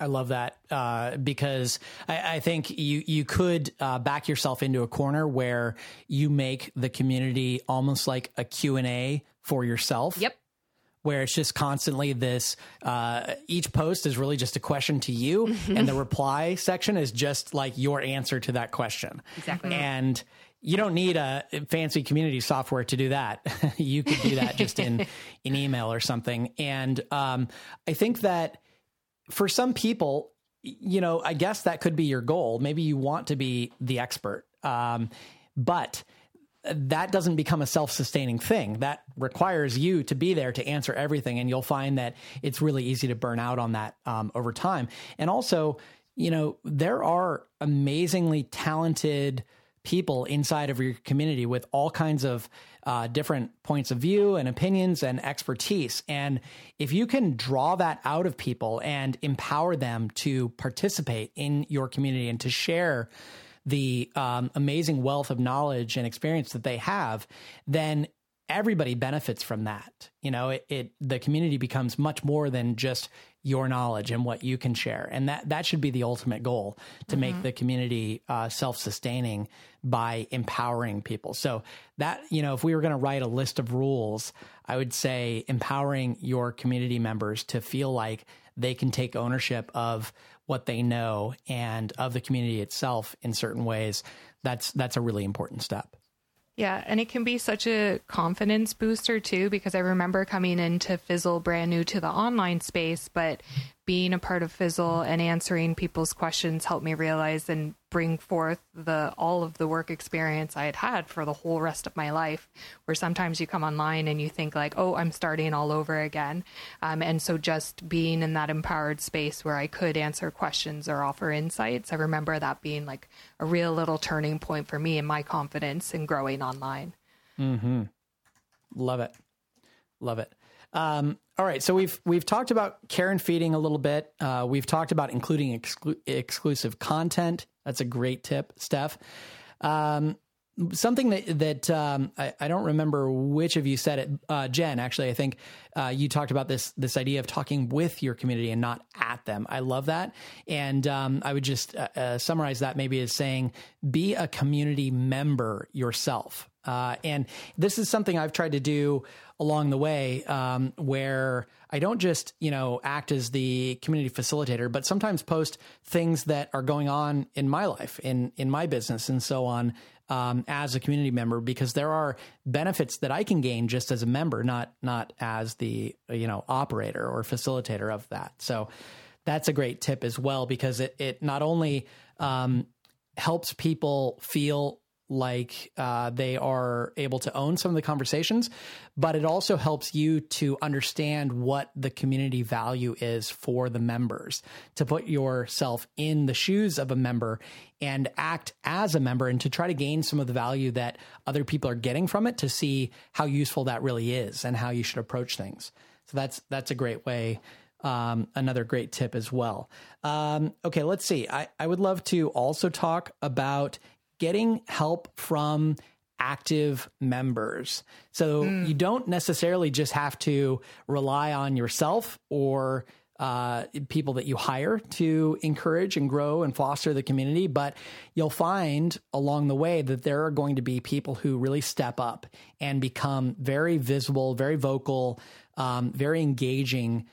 I love that uh, because I, I, think you you could uh, back yourself into a corner where you make the community almost like a Q and A for yourself. Yep. Where it's just constantly this. Uh, each post is really just a question to you, mm-hmm. and the reply section is just like your answer to that question. Exactly. And you don't need a fancy community software to do that. you could do that just in in email or something. And um, I think that for some people, you know, I guess that could be your goal. Maybe you want to be the expert. Um, but that doesn't become a self-sustaining thing. That requires you to be there to answer everything, and you'll find that it's really easy to burn out on that um, over time. And also, you know, there are amazingly talented people inside of your community with all kinds of uh, different points of view and opinions and expertise. And if you can draw that out of people and empower them to participate in your community and to share the um, amazing wealth of knowledge and experience that they have, then everybody benefits from that. You know, it, it the community becomes much more than just your knowledge and what you can share. And that, that should be the ultimate goal to mm-hmm. make the community uh, self sustaining by empowering people. So, that, you know, if we were going to write a list of rules, I would say empowering your community members to feel like they can take ownership of what they know and of the community itself in certain ways. That's that's a really important step. Yeah, and it can be such a confidence booster too, because I remember coming into Fizzle brand new to the online space, but being a part of Fizzle and answering people's questions helped me realize and bring forth the all of the work experience I had had for the whole rest of my life. Where sometimes you come online and you think like, "Oh, I'm starting all over again," um, and so just being in that empowered space where I could answer questions or offer insights, I remember that being like a real little turning point for me and my confidence in growing online. Hmm. Love it. Love it. Um, all right, so we've we've talked about care and feeding a little bit. Uh, we've talked about including exclu- exclusive content. That's a great tip, Steph. Um, something that that um, I, I, don't remember which of you said it, uh, Jen. Actually, I think uh, you talked about this this idea of talking with your community and not at them. I love that, and um, I would just uh, uh summarize that maybe as saying, be a community member yourself. Uh, and this is something I've tried to do along the way um, where I don't just, you know, act as the community facilitator, but sometimes post things that are going on in my life, in, in my business, and so on. Um, as a community member, because there are benefits that I can gain just as a member, not not as the you know operator or facilitator of that. So that's a great tip as well, because it it not only um, helps people feel like uh, they are able to own some of the conversations, but it also helps you to understand what the community value is for the members, to put yourself in the shoes of a member and act as a member and to try to gain some of the value that other people are getting from it to see how useful that really is and how you should approach things. So that's that's a great way um, another great tip as well. Um, okay, let's see. I, I would love to also talk about getting help from active members. So mm. you don't necessarily just have to rely on yourself or uh, people that you hire to encourage and grow and foster the community, but you'll find along the way that there are going to be people who really step up and become very visible, very vocal, um, very engaging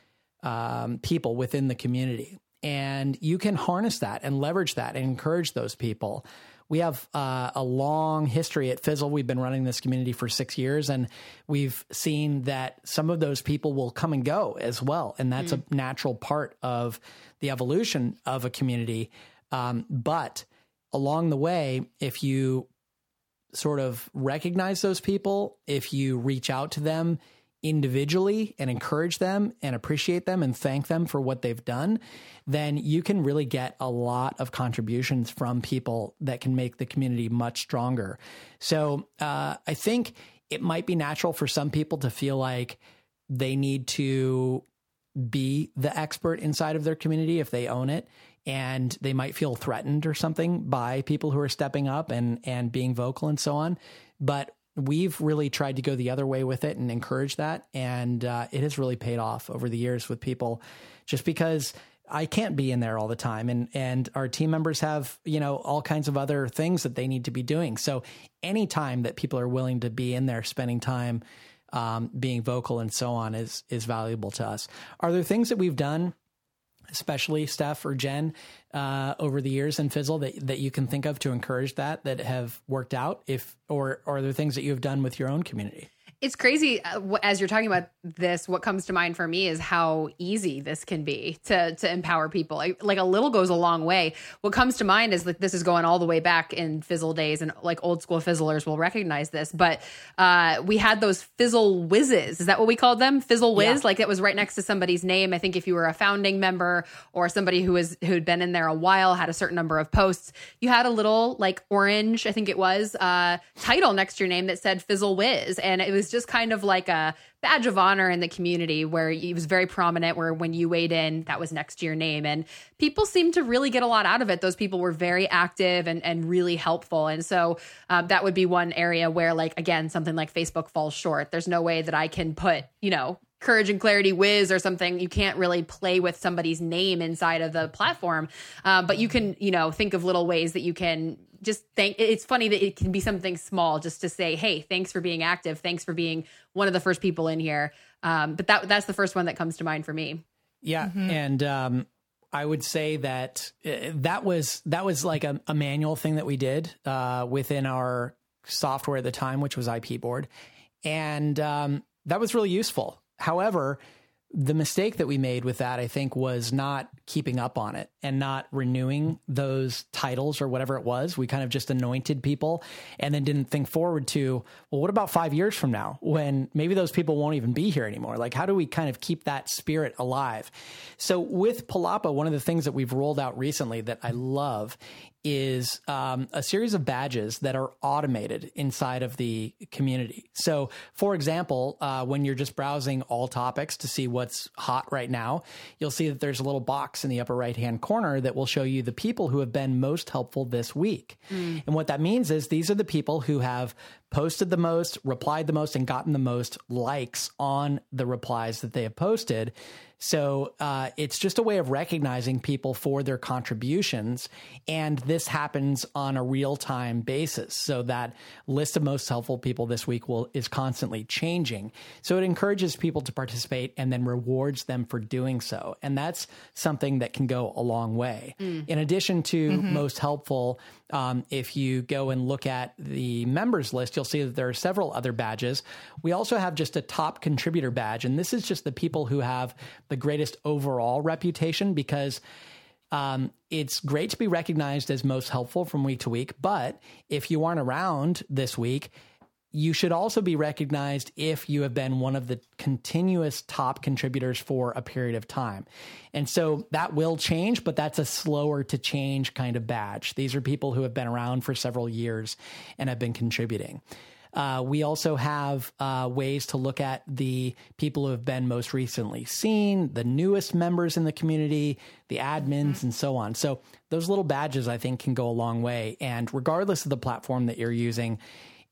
um, people within the community. And you can harness that and leverage that and encourage those people. We have uh, a long history at Fizzle. We've been running this community for six years, and we've seen that some of those people will come and go as well. And that's mm. a natural part of the evolution of a community. Um, but along the way, if you sort of recognize those people, if you reach out to them, individually and encourage them and appreciate them and thank them for what they've done, then you can really get a lot of contributions from people that can make the community much stronger. So uh, I think it might be natural for some people to feel like they need to be the expert inside of their community if they own it and they might feel threatened or something by people who are stepping up and and being vocal and so on but we've really tried to go the other way with it and encourage that. And uh, it has really paid off over the years with people just because I can't be in there all the time. And, and our team members have, you know, all kinds of other things that they need to be doing. So anytime that people are willing to be in there spending time, um, being vocal and so on is, is valuable to us. Are there things that we've done especially Steph or Jen, uh, over the years in Fizzle that, that you can think of to encourage that that have worked out? If or, or are there things that you have done with your own community? It's crazy uh, as you're talking about this. What comes to mind for me is how easy this can be to to empower people. Like, like a little goes a long way. What comes to mind is that this is going all the way back in Fizzle days, and like old school Fizzlers will recognize this. But uh, we had those Fizzle whizzes. Is that what we called them? Fizzle whiz. Yeah. Like it was right next to somebody's name. I think if you were a founding member or somebody who was who'd been in there a while, had a certain number of posts, you had a little like orange, I think it was, uh, title next to your name that said Fizzle whiz, and it was was just kind of like a badge of honor in the community where it was very prominent where when you weighed in that was next to your name. And people seemed to really get a lot out of it. Those people were very active and, and really helpful. And so um, that would be one area where like again something like facebook falls short. There's no way that i can put you know courage and clarity whiz or something you can't really play with somebody's name inside of the platform. Uh, but you can you know think of little ways that you can just thank it's funny that it can be something small just to say hey thanks for being active. Thanks for being one of the first people in here. Um, but that that's the first one that comes to mind for me. Yeah mm-hmm. and um, i would say that uh, that was that was like a, a manual thing that we did uh, within our software at the time which was IP.Board. And um, that was really useful however the mistake that we made with that, I think, was not keeping up on it and not renewing those titles or whatever it was. We kind of just anointed people and then didn't think forward to, well, what about five years from now when maybe those people won't even be here anymore? Like, how do we kind of keep that spirit alive? So, with Palapa, one of the things that we've rolled out recently that I love is um, a series of badges that are automated inside of the community. So, for example, uh, when you're just browsing all topics to see what's hot right now, you'll see that there's a little box in the upper right hand corner that will show you the people who have been most helpful this week. Mm. And what that means is these are the people who have posted the most, replied the most, and gotten the most likes on the replies that they have posted. So uh, it's just a way of recognizing people for their contributions. And this happens on a real time basis. So that list of most helpful people this week will is constantly changing. So it encourages people to participate and then rewards them for doing so. And that's something that can go a long way. Mm. In addition to mm-hmm. most helpful, um, if you go and look at the members list, you'll see that there are several other badges. We also have just a top contributor badge, and this is just the people who have the greatest overall reputation because um, it's great to be recognized as most helpful from week to week. But if you aren't around this week, you should also be recognized if you have been one of the continuous top contributors for a period of time. And so that will change, but that's a slower to change kind of badge. These are people who have been around for several years and have been contributing. Uh, we also have uh, ways to look at the people who have been most recently seen, the newest members in the community, the admins, and so on. So those little badges, I think, can go a long way. And regardless of the platform that you're using,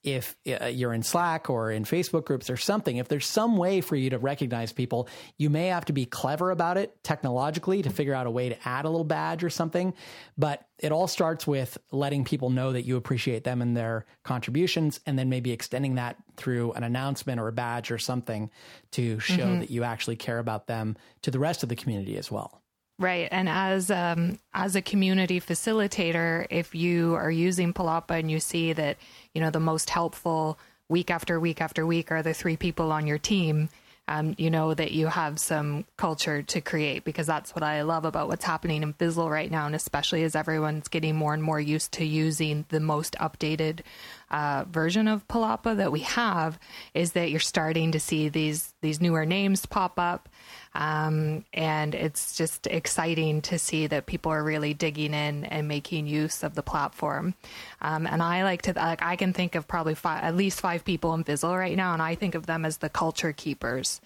if uh, you're in Slack or in Facebook groups or something, if there's some way for you to recognize people, you may have to be clever about it technologically to figure out a way to add a little badge or something. But it all starts with letting people know that you appreciate them and their contributions, and then maybe extending that through an announcement or a badge or something to show mm-hmm. that you actually care about them to the rest of the community as well. Right, and as um, as a community facilitator, if you are using Palapa and you see that you know the most helpful week after week after week are the three people on your team, um, you know that you have some culture to create because that's what I love about what's happening in Fizzle right now, and especially as everyone's getting more and more used to using the most updated uh, version of Palapa that we have, is that you're starting to see these these newer names pop up. Um, and it's just exciting to see that people are really digging in and making use of the platform. Um, and I like to, like, I can think of probably five, at least five people in Fizzle right now, and I think of them as the culture keepers.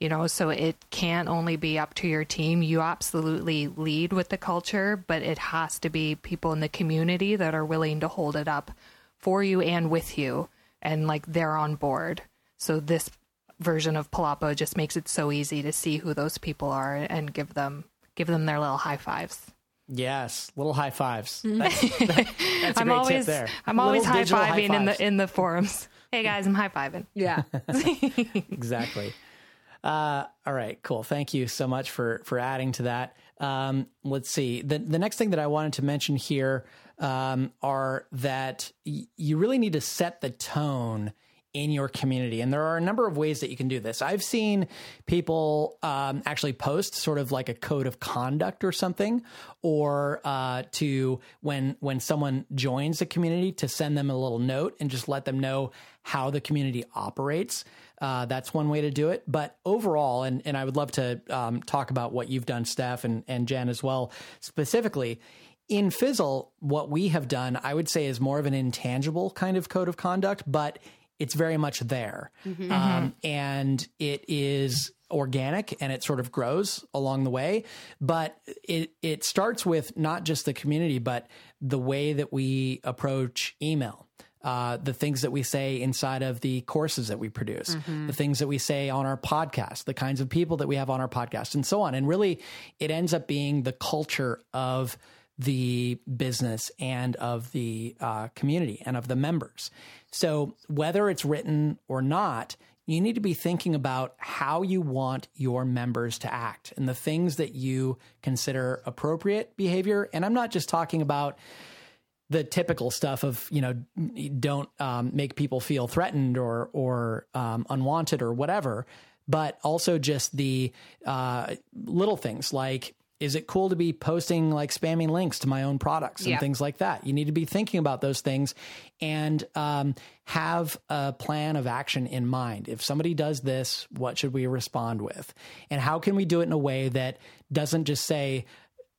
You know, so it can't only be up to your team. You absolutely lead with the culture, but it has to be people in the community that are willing to hold it up for you and with you, and like they're on board. So this version of Palapa just makes it so easy to see who those people are and give them give them their little high fives. Yes, little high fives. Mm-hmm. That's, that's I'm always, I'm always high fiving in the in the forums. Hey guys, I'm high fiving. Yeah, exactly. Uh, all right, cool. Thank you so much for for adding to that. Um, let's see. The the next thing that I wanted to mention here um, are that y- you really need to set the tone in your community. And there are a number of ways that you can do this. I've seen people um, actually post sort of like a code of conduct or something, or uh, to when when someone joins a community to send them a little note and just let them know how the community operates. Uh, that's one way to do it. But overall, and, and I would love to um, talk about what you've done, Steph and, and Jen as well, specifically. In Fizzle, what we have done, I would say, is more of an intangible kind of code of conduct, but it's very much there. Mm-hmm. Um, and it is organic and it sort of grows along the way. But it, it starts with not just the community, but the way that we approach email. Uh, the things that we say inside of the courses that we produce, mm-hmm. the things that we say on our podcast, the kinds of people that we have on our podcast, and so on. And really, it ends up being the culture of the business and of the uh, community and of the members. So, whether it's written or not, you need to be thinking about how you want your members to act and the things that you consider appropriate behavior. And I'm not just talking about the typical stuff of you know don't um, make people feel threatened or or um, unwanted or whatever, but also just the uh, little things like is it cool to be posting like spamming links to my own products and yeah. things like that? You need to be thinking about those things and um, have a plan of action in mind. If somebody does this, what should we respond with? And how can we do it in a way that doesn't just say,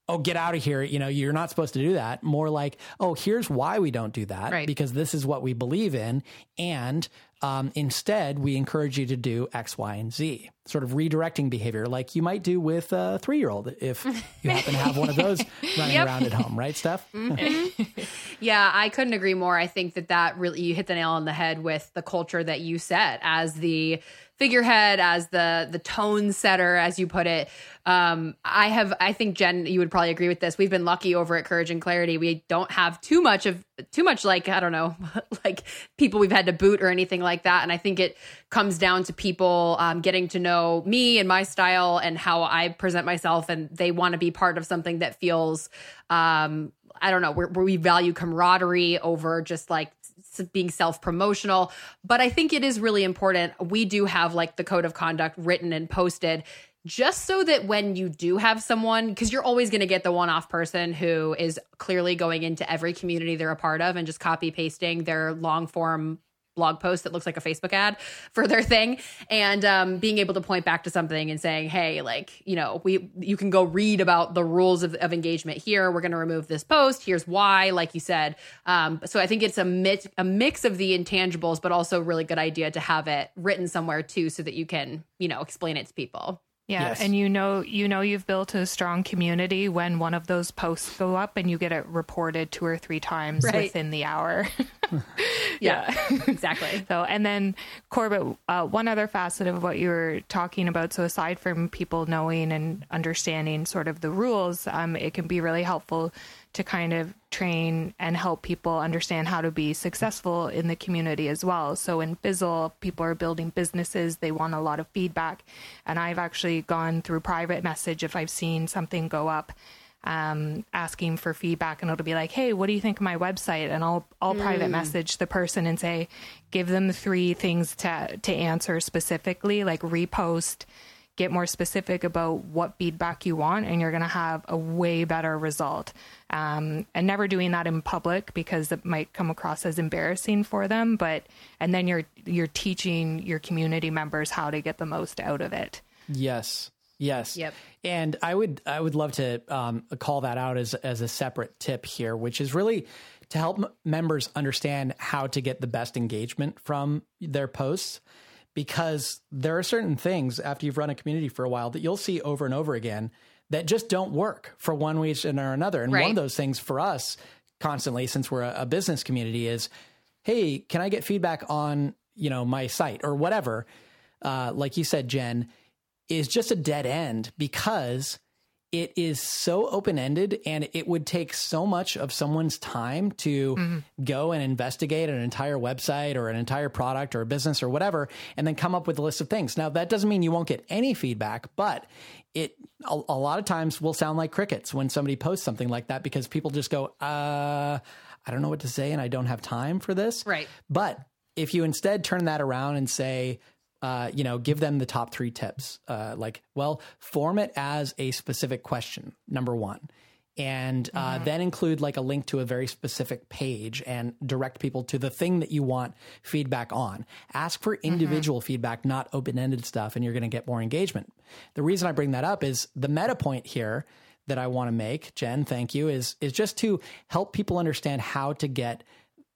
oh, get out of here. You know, you're not supposed to do that. More like, oh, here's why we don't do that. Right. Because this is what we believe in. And um, instead, we encourage you to do X, Y, and Z, sort of redirecting behavior, like you might do with a three year old if you happen to have one of those running yep. around at home, right, Steph? Mm-hmm. yeah, I couldn't agree more. I think that that really, you hit the nail on the head with the culture that you set as the figurehead, as the the tone setter, as you put it. Um, I have, I think Jen, you would probably agree with this. We've been lucky over at Courage and Clarity. We don't have too much of too much like I don't know, like people we've had to boot or anything like that. And I think it comes down to people um, getting to know me and my style and how I present myself, and they want to be part of something that feels. Um, I don't know, where, where we value camaraderie over just like being self promotional. But I think it is really important. We do have like the code of conduct written and posted just so that when you do have someone, because you're always going to get the one off person who is clearly going into every community they're a part of and just copy pasting their long form blog post that looks like a Facebook ad for their thing and um, being able to point back to something and saying, hey, like, you know, we you can go read about the rules of, of engagement here. We're going to remove this post. Here's why, like you said. Um, so I think it's a, mit- a mix of the intangibles, but also a really good idea to have it written somewhere too so that you can, you know, explain it to people. Yeah, yes. and you know you know you've built a strong community when one of those posts go up and you get it reported two or three times right. within the hour. yeah, exactly. So, and then Corbett, uh, one other facet of what you were talking about. So, aside from people knowing and understanding sort of the rules, um, it can be really helpful to kind of train and help people understand how to be successful in the community as well. So in Fizzle, people are building businesses, they want a lot of feedback. And I've actually gone through private message if I've seen something go up. Um, asking for feedback and it'll be like, hey, what do you think of my website? And I'll I'll mm. private message the person and say, give them three things to to answer specifically, like repost, get more specific about what feedback you want, and you're going to have a way better result. Um, and never doing that in public because it might come across as embarrassing for them. But and then you're you're teaching your community members how to get the most out of it. Yes. Yes. Yep. And I would I would love to um, call that out as as a separate tip here, which is really to help m- members understand how to get the best engagement from their posts because there are certain things after you've run a community for a while that you'll see over and over again that just don't work for one reason or another. And right. one of those things for us constantly, since we're a, a business community, is hey, can I get feedback on you know my site or whatever? Uh, like you said, Jen, is just a dead end because it is so open ended and it would take so much of someone's time to mm-hmm. go and investigate an entire website or an entire product or a business or whatever and then come up with a list of things. Now, that doesn't mean you won't get any feedback, but it a, a lot of times will sound like crickets when somebody posts something like that because people just go, uh, I don't know what to say and I don't have time for this. Right. But if you instead turn that around and say, uh, you know, give them the top three tips. Uh, like, well, form it as a specific question, number one. And uh, mm-hmm. then include like a link to a very specific page and direct people to the thing that you want feedback on. Ask for mm-hmm. individual mm-hmm. feedback, not open ended stuff, and you're going to get more engagement. The reason I bring that up is the meta point here that I want to make, Jen, thank you, is is just to help people understand how to get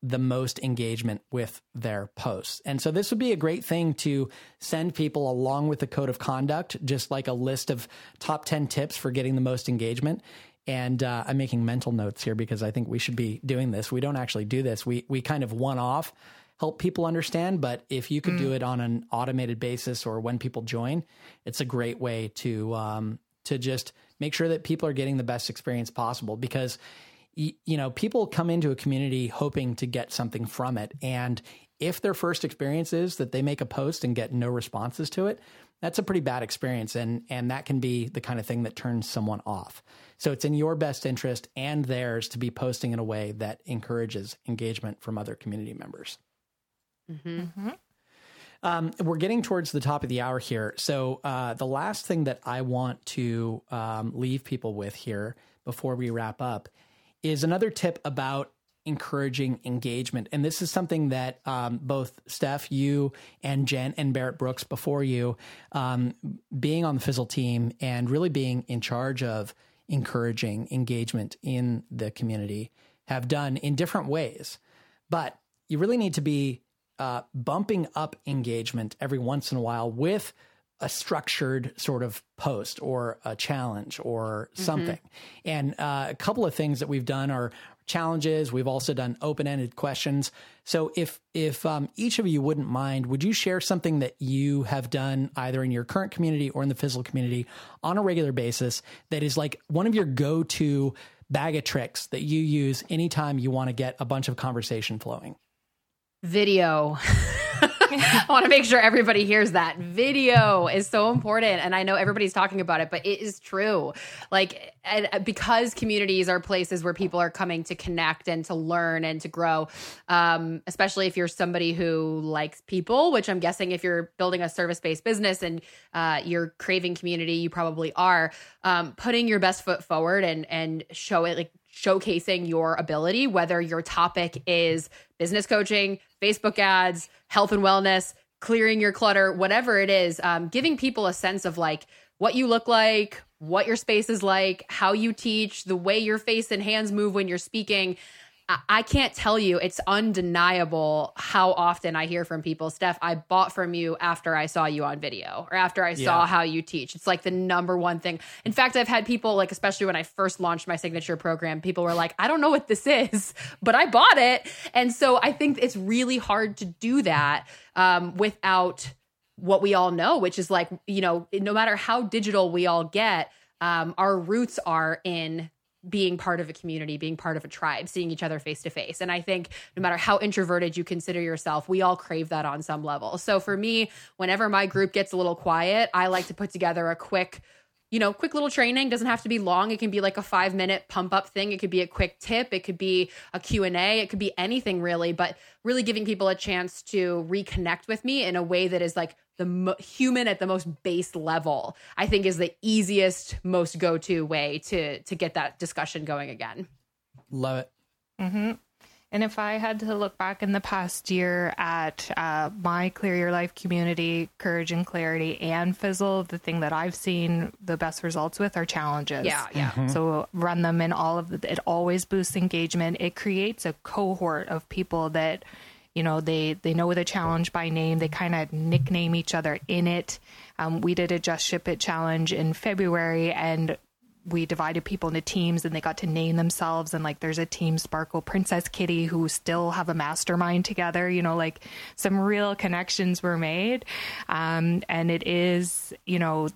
the most engagement with their posts. And so this would be a great thing to send people along with the code of conduct, just like a list of top 10 tips for getting the most engagement. And uh, I'm making mental notes here because I think we should be doing this. We don't actually do this. We we kind of one off help people understand, but if you could mm. do it on an automated basis or when people join, it's a great way to um, to just make sure that people are getting the best experience possible because you know, people come into a community hoping to get something from it. And if their first experience is that they make a post and get no responses to it, that's a pretty bad experience. And, and that can be the kind of thing that turns someone off. So it's in your best interest and theirs to be posting in a way that encourages engagement from other community members. Mm-hmm. Mm-hmm. Um, we're getting towards the top of the hour here. So, uh, the last thing that I want to um, leave people with here before we wrap up is another tip about encouraging engagement. And this is something that um, both Steph, you, and Jen and Barrett Brooks before you, um, being on the Fizzle team and really being in charge of encouraging engagement in the community, have done in different ways. But you really need to be uh, bumping up engagement every once in a while with a structured sort of post or a challenge or mm-hmm. something. Mm-hmm. And uh, a couple of things that we've done are challenges. We've also done open-ended questions. So if if um, each of you wouldn't mind, would you share something that you have done either in your current community or in the Fizzle community on a regular basis that is like one of your go-to bag of tricks that you use anytime you want to get a bunch of conversation flowing? Video. I want to make sure everybody hears that. Video is so important. And I know everybody's talking about it, but it is true. Like, uh, because communities are places where people are coming to connect and to learn and to grow, um, especially if you're somebody who likes people, which I'm guessing if you're building a service based business and uh, you're craving community, you probably are. Um, putting your best foot forward and and show it like showcasing your ability, whether your topic is business coaching, Facebook ads, health and wellness, clearing your clutter, whatever it is, um, giving people a sense of like what you look like, what your space is like, how you teach, the way your face and hands move when you're speaking. I can't tell you, it's undeniable how often I hear from people, Steph, I bought from you after I saw you on video or after I saw how you teach. It's like the number one thing. In fact, I've had people, like, especially when I first launched my signature program, people were like, I don't know what this is, but I bought it. And so I think it's really hard to do that um, without what we all know, which is like, you know, no matter how digital we all get, um, our roots are in being part of a community, being part of a tribe, seeing each other face to face. And I think no matter how introverted you consider yourself, we all crave that on some level. So for me, whenever my group gets a little quiet, I like to put together a quick you know, quick little training doesn't have to be long. It can be like a 5 minute pump up thing. It could be a quick tip, it could be a Q&A, it could be anything really, but really giving people a chance to reconnect with me in a way that is like the mo- human at the most base level. I think is the easiest most go-to way to to get that discussion going again. Love it. Mm-hmm. And if I had to look back in the past year at uh, my Clear Your Life community, Courage and Clarity, and Fizzle, the thing that I've seen the best results with are challenges. Yeah, yeah. Mm-hmm. So run them in all of the, it always boosts engagement. It creates a cohort of people that, you know, they, they know the challenge by name. They kind of nickname each other in it. Um, we did a Just Ship It challenge in February, and we divided people into teams and they got to name themselves and like there's a team sparkle princess kitty who still have a mastermind together you know like some real connections were made um, and it is you know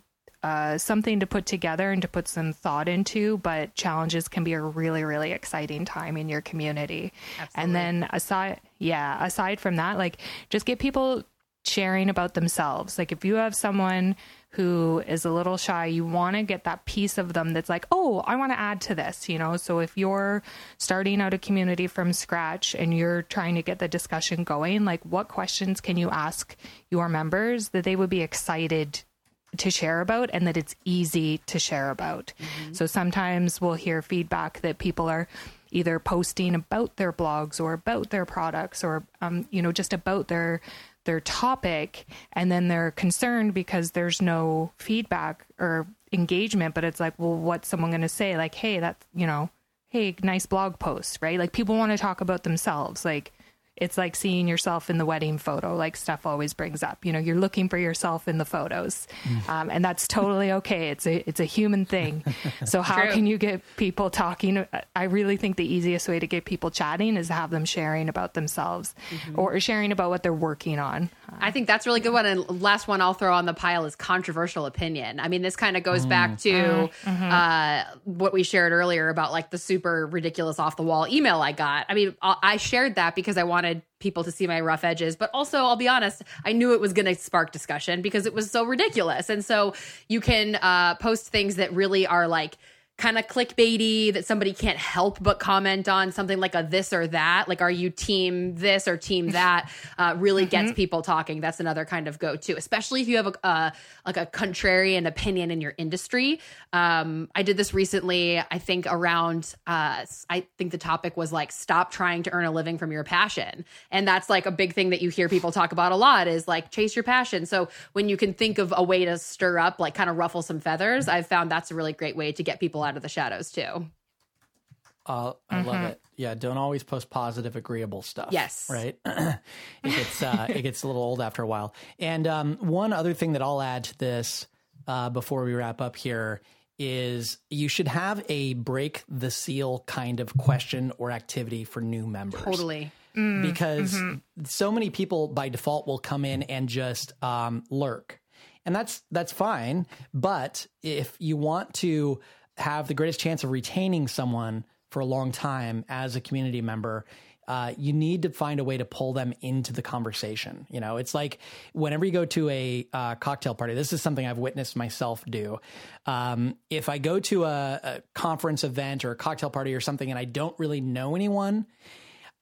uh, something to put together and to put some thought into, but challenges can be a really, really exciting time in your community. Absolutely. And then aside, yeah, aside from that, like just get people sharing about themselves. Like if you have someone who is a little shy, you want to get that piece of them that's like, oh, I want to add to this, you know? So if you're starting out a community from scratch and you're trying to get the discussion going, like what questions can you ask your members that they would be excited to share about and that it's easy to share about? Mm-hmm. So sometimes we'll hear feedback that people are either posting about their blogs or about their products or um, you know just about their their topic and then they're concerned because there's no feedback or engagement but it's like well what's someone going to say? Like hey that's you know hey nice blog post right? Like people want to talk about themselves. Like it's like seeing yourself in the wedding photo like Steph always brings up you know you're looking for yourself in the photos mm. um, and that's totally okay it's a it's a human thing so how True. can you get people talking i really think the easiest way to get people chatting is to have them sharing about themselves mm-hmm. or sharing about what they're working on i think that's really good one and last one i'll throw on the pile is controversial opinion i mean this kind of goes mm. back to mm-hmm. uh, what we shared earlier about like the super ridiculous off the wall email i got i mean i shared that because i wanted wanted people to see my rough edges, but also I'll be honest, I knew it was going to spark discussion because it was so ridiculous. And so you can uh, post things that really are like kind of clickbaity that somebody can't help but comment on something like a this or that like are you team this or team that uh, really gets mm-hmm. people talking. That's another kind of go-to especially if you have a, a like a contrarian opinion in your industry. Um, i did this recently i think around uh, i think the topic was like stop trying to earn a living from your passion. And that's like a big thing that you hear people talk about a lot is like chase your passion. So when you can think of a way to stir up like kind of ruffle some feathers i've found that's a really great way to get people out out of the shadows too. Uh, I mm-hmm. love it. Yeah, don't always post positive, agreeable stuff. Yes, right. it gets uh, it gets a little old after a while. And um, one other thing that I'll add to this uh, before we wrap up here is you should have a break the seal kind of question or activity for new members. Totally. Mm, because mm-hmm. so many people by default will come in and just um, lurk, and that's that's fine. But if you want to have the greatest chance of retaining someone for a long time as a community member, uh, you need to find a way to pull them into the conversation. You know, it's like whenever you go to a uh, cocktail party, this is something I've witnessed myself do. Um, if I go to a, a conference event or a cocktail party or something and I don't really know anyone,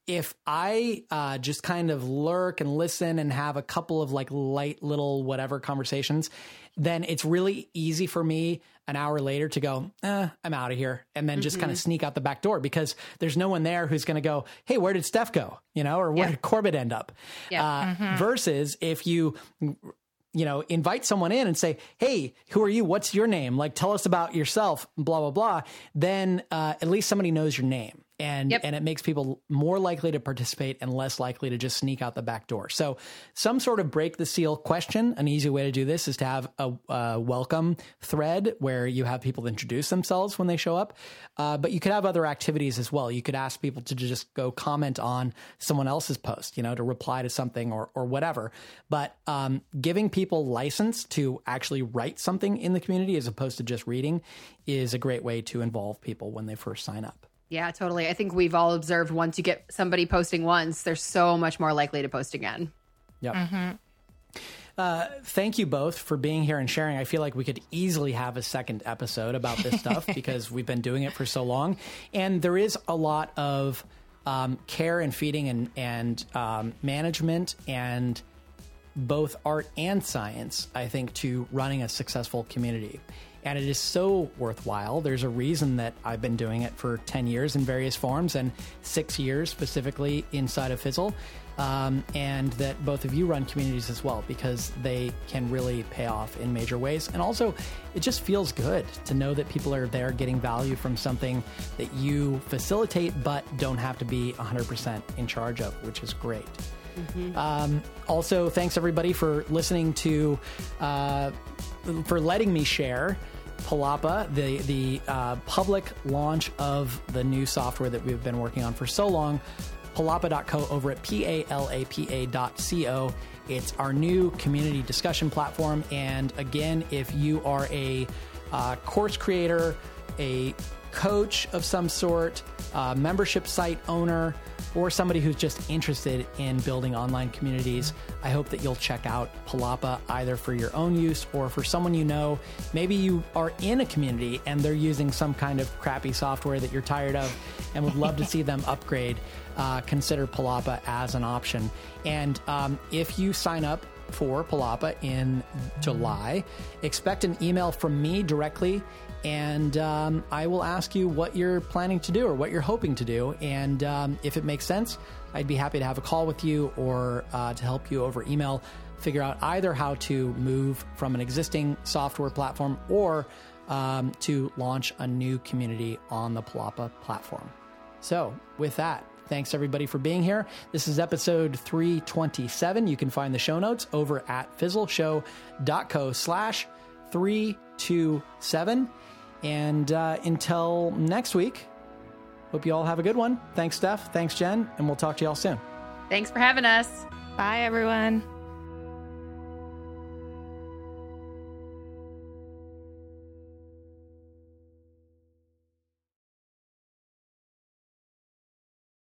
if I uh, just kind of lurk and listen and have a couple of like light little whatever conversations, then it's really easy for me an hour later to go, eh, I'm out of here, and then just Mm-hmm. kind of sneak out the back door because there's no one there who's going to go, Hey, where did Steph go? You know, or where Yeah. did Corbett end up? Yeah. Uh, Versus if you you know, invite someone in and say, "Hey, who are you? What's your name? Like, tell us about yourself." Blah blah blah. Then uh, at least somebody knows your name, and Yep. and it makes people more likely to participate and less likely to just sneak out the back door. So, some sort of break the seal question. An easy way to do this is to have a, a welcome thread where you have people introduce themselves when they show up. Uh, but you could have other activities as well. You could ask people to just go comment on someone else's post, you know, to reply to something or or whatever. But um, giving people license to actually write something in the community as opposed to just reading is a great way to involve people when they first sign up. Yeah, totally. I think we've all observed once you get somebody posting once, they're so much more likely to post again. Yep. Uh, thank you both for being here and sharing. I feel like we could easily have a second episode about this stuff because we've been doing it for so long, and there is a lot of um, care and feeding and and um, management and both art and science, I think, to running a successful community. And it is so worthwhile. There's a reason that I've been doing it for 10 years in various forms and six years specifically inside of Fizzle. Um, and that both of you run communities as well because they can really pay off in major ways. And also, it just feels good to know that people are there getting value from something that you facilitate but don't have to be 100% in charge of, which is great. Um, also, thanks everybody for listening to, uh, for letting me share Palapa, the the uh, public launch of the new software that we've been working on for so long. Palapa.co over at p a l a p a dot co. It's our new community discussion platform. And again, if you are a uh, course creator, a coach of some sort, membership site owner, or somebody who's just interested in building online communities, I hope that you'll check out Palapa either for your own use or for someone you know. Maybe you are in a community and they're using some kind of crappy software that you're tired of and would love to see them upgrade. Uh, consider Palapa as an option. And um, if you sign up for Palapa in July, expect an email from me directly and um, I will ask you what you're planning to do or what you're hoping to do. And um, if it makes sense, I'd be happy to have a call with you or uh, to help you over email figure out either how to move from an existing software platform or um, to launch a new community on the Palapa platform. So, with that, thanks everybody for being here. This is episode 327. You can find the show notes over at fizzleshow.com slash 327. And uh, until next week, hope you all have a good one. Thanks, Steph. Thanks, Jen. And we'll talk to you all soon. Thanks for having us. Bye, everyone.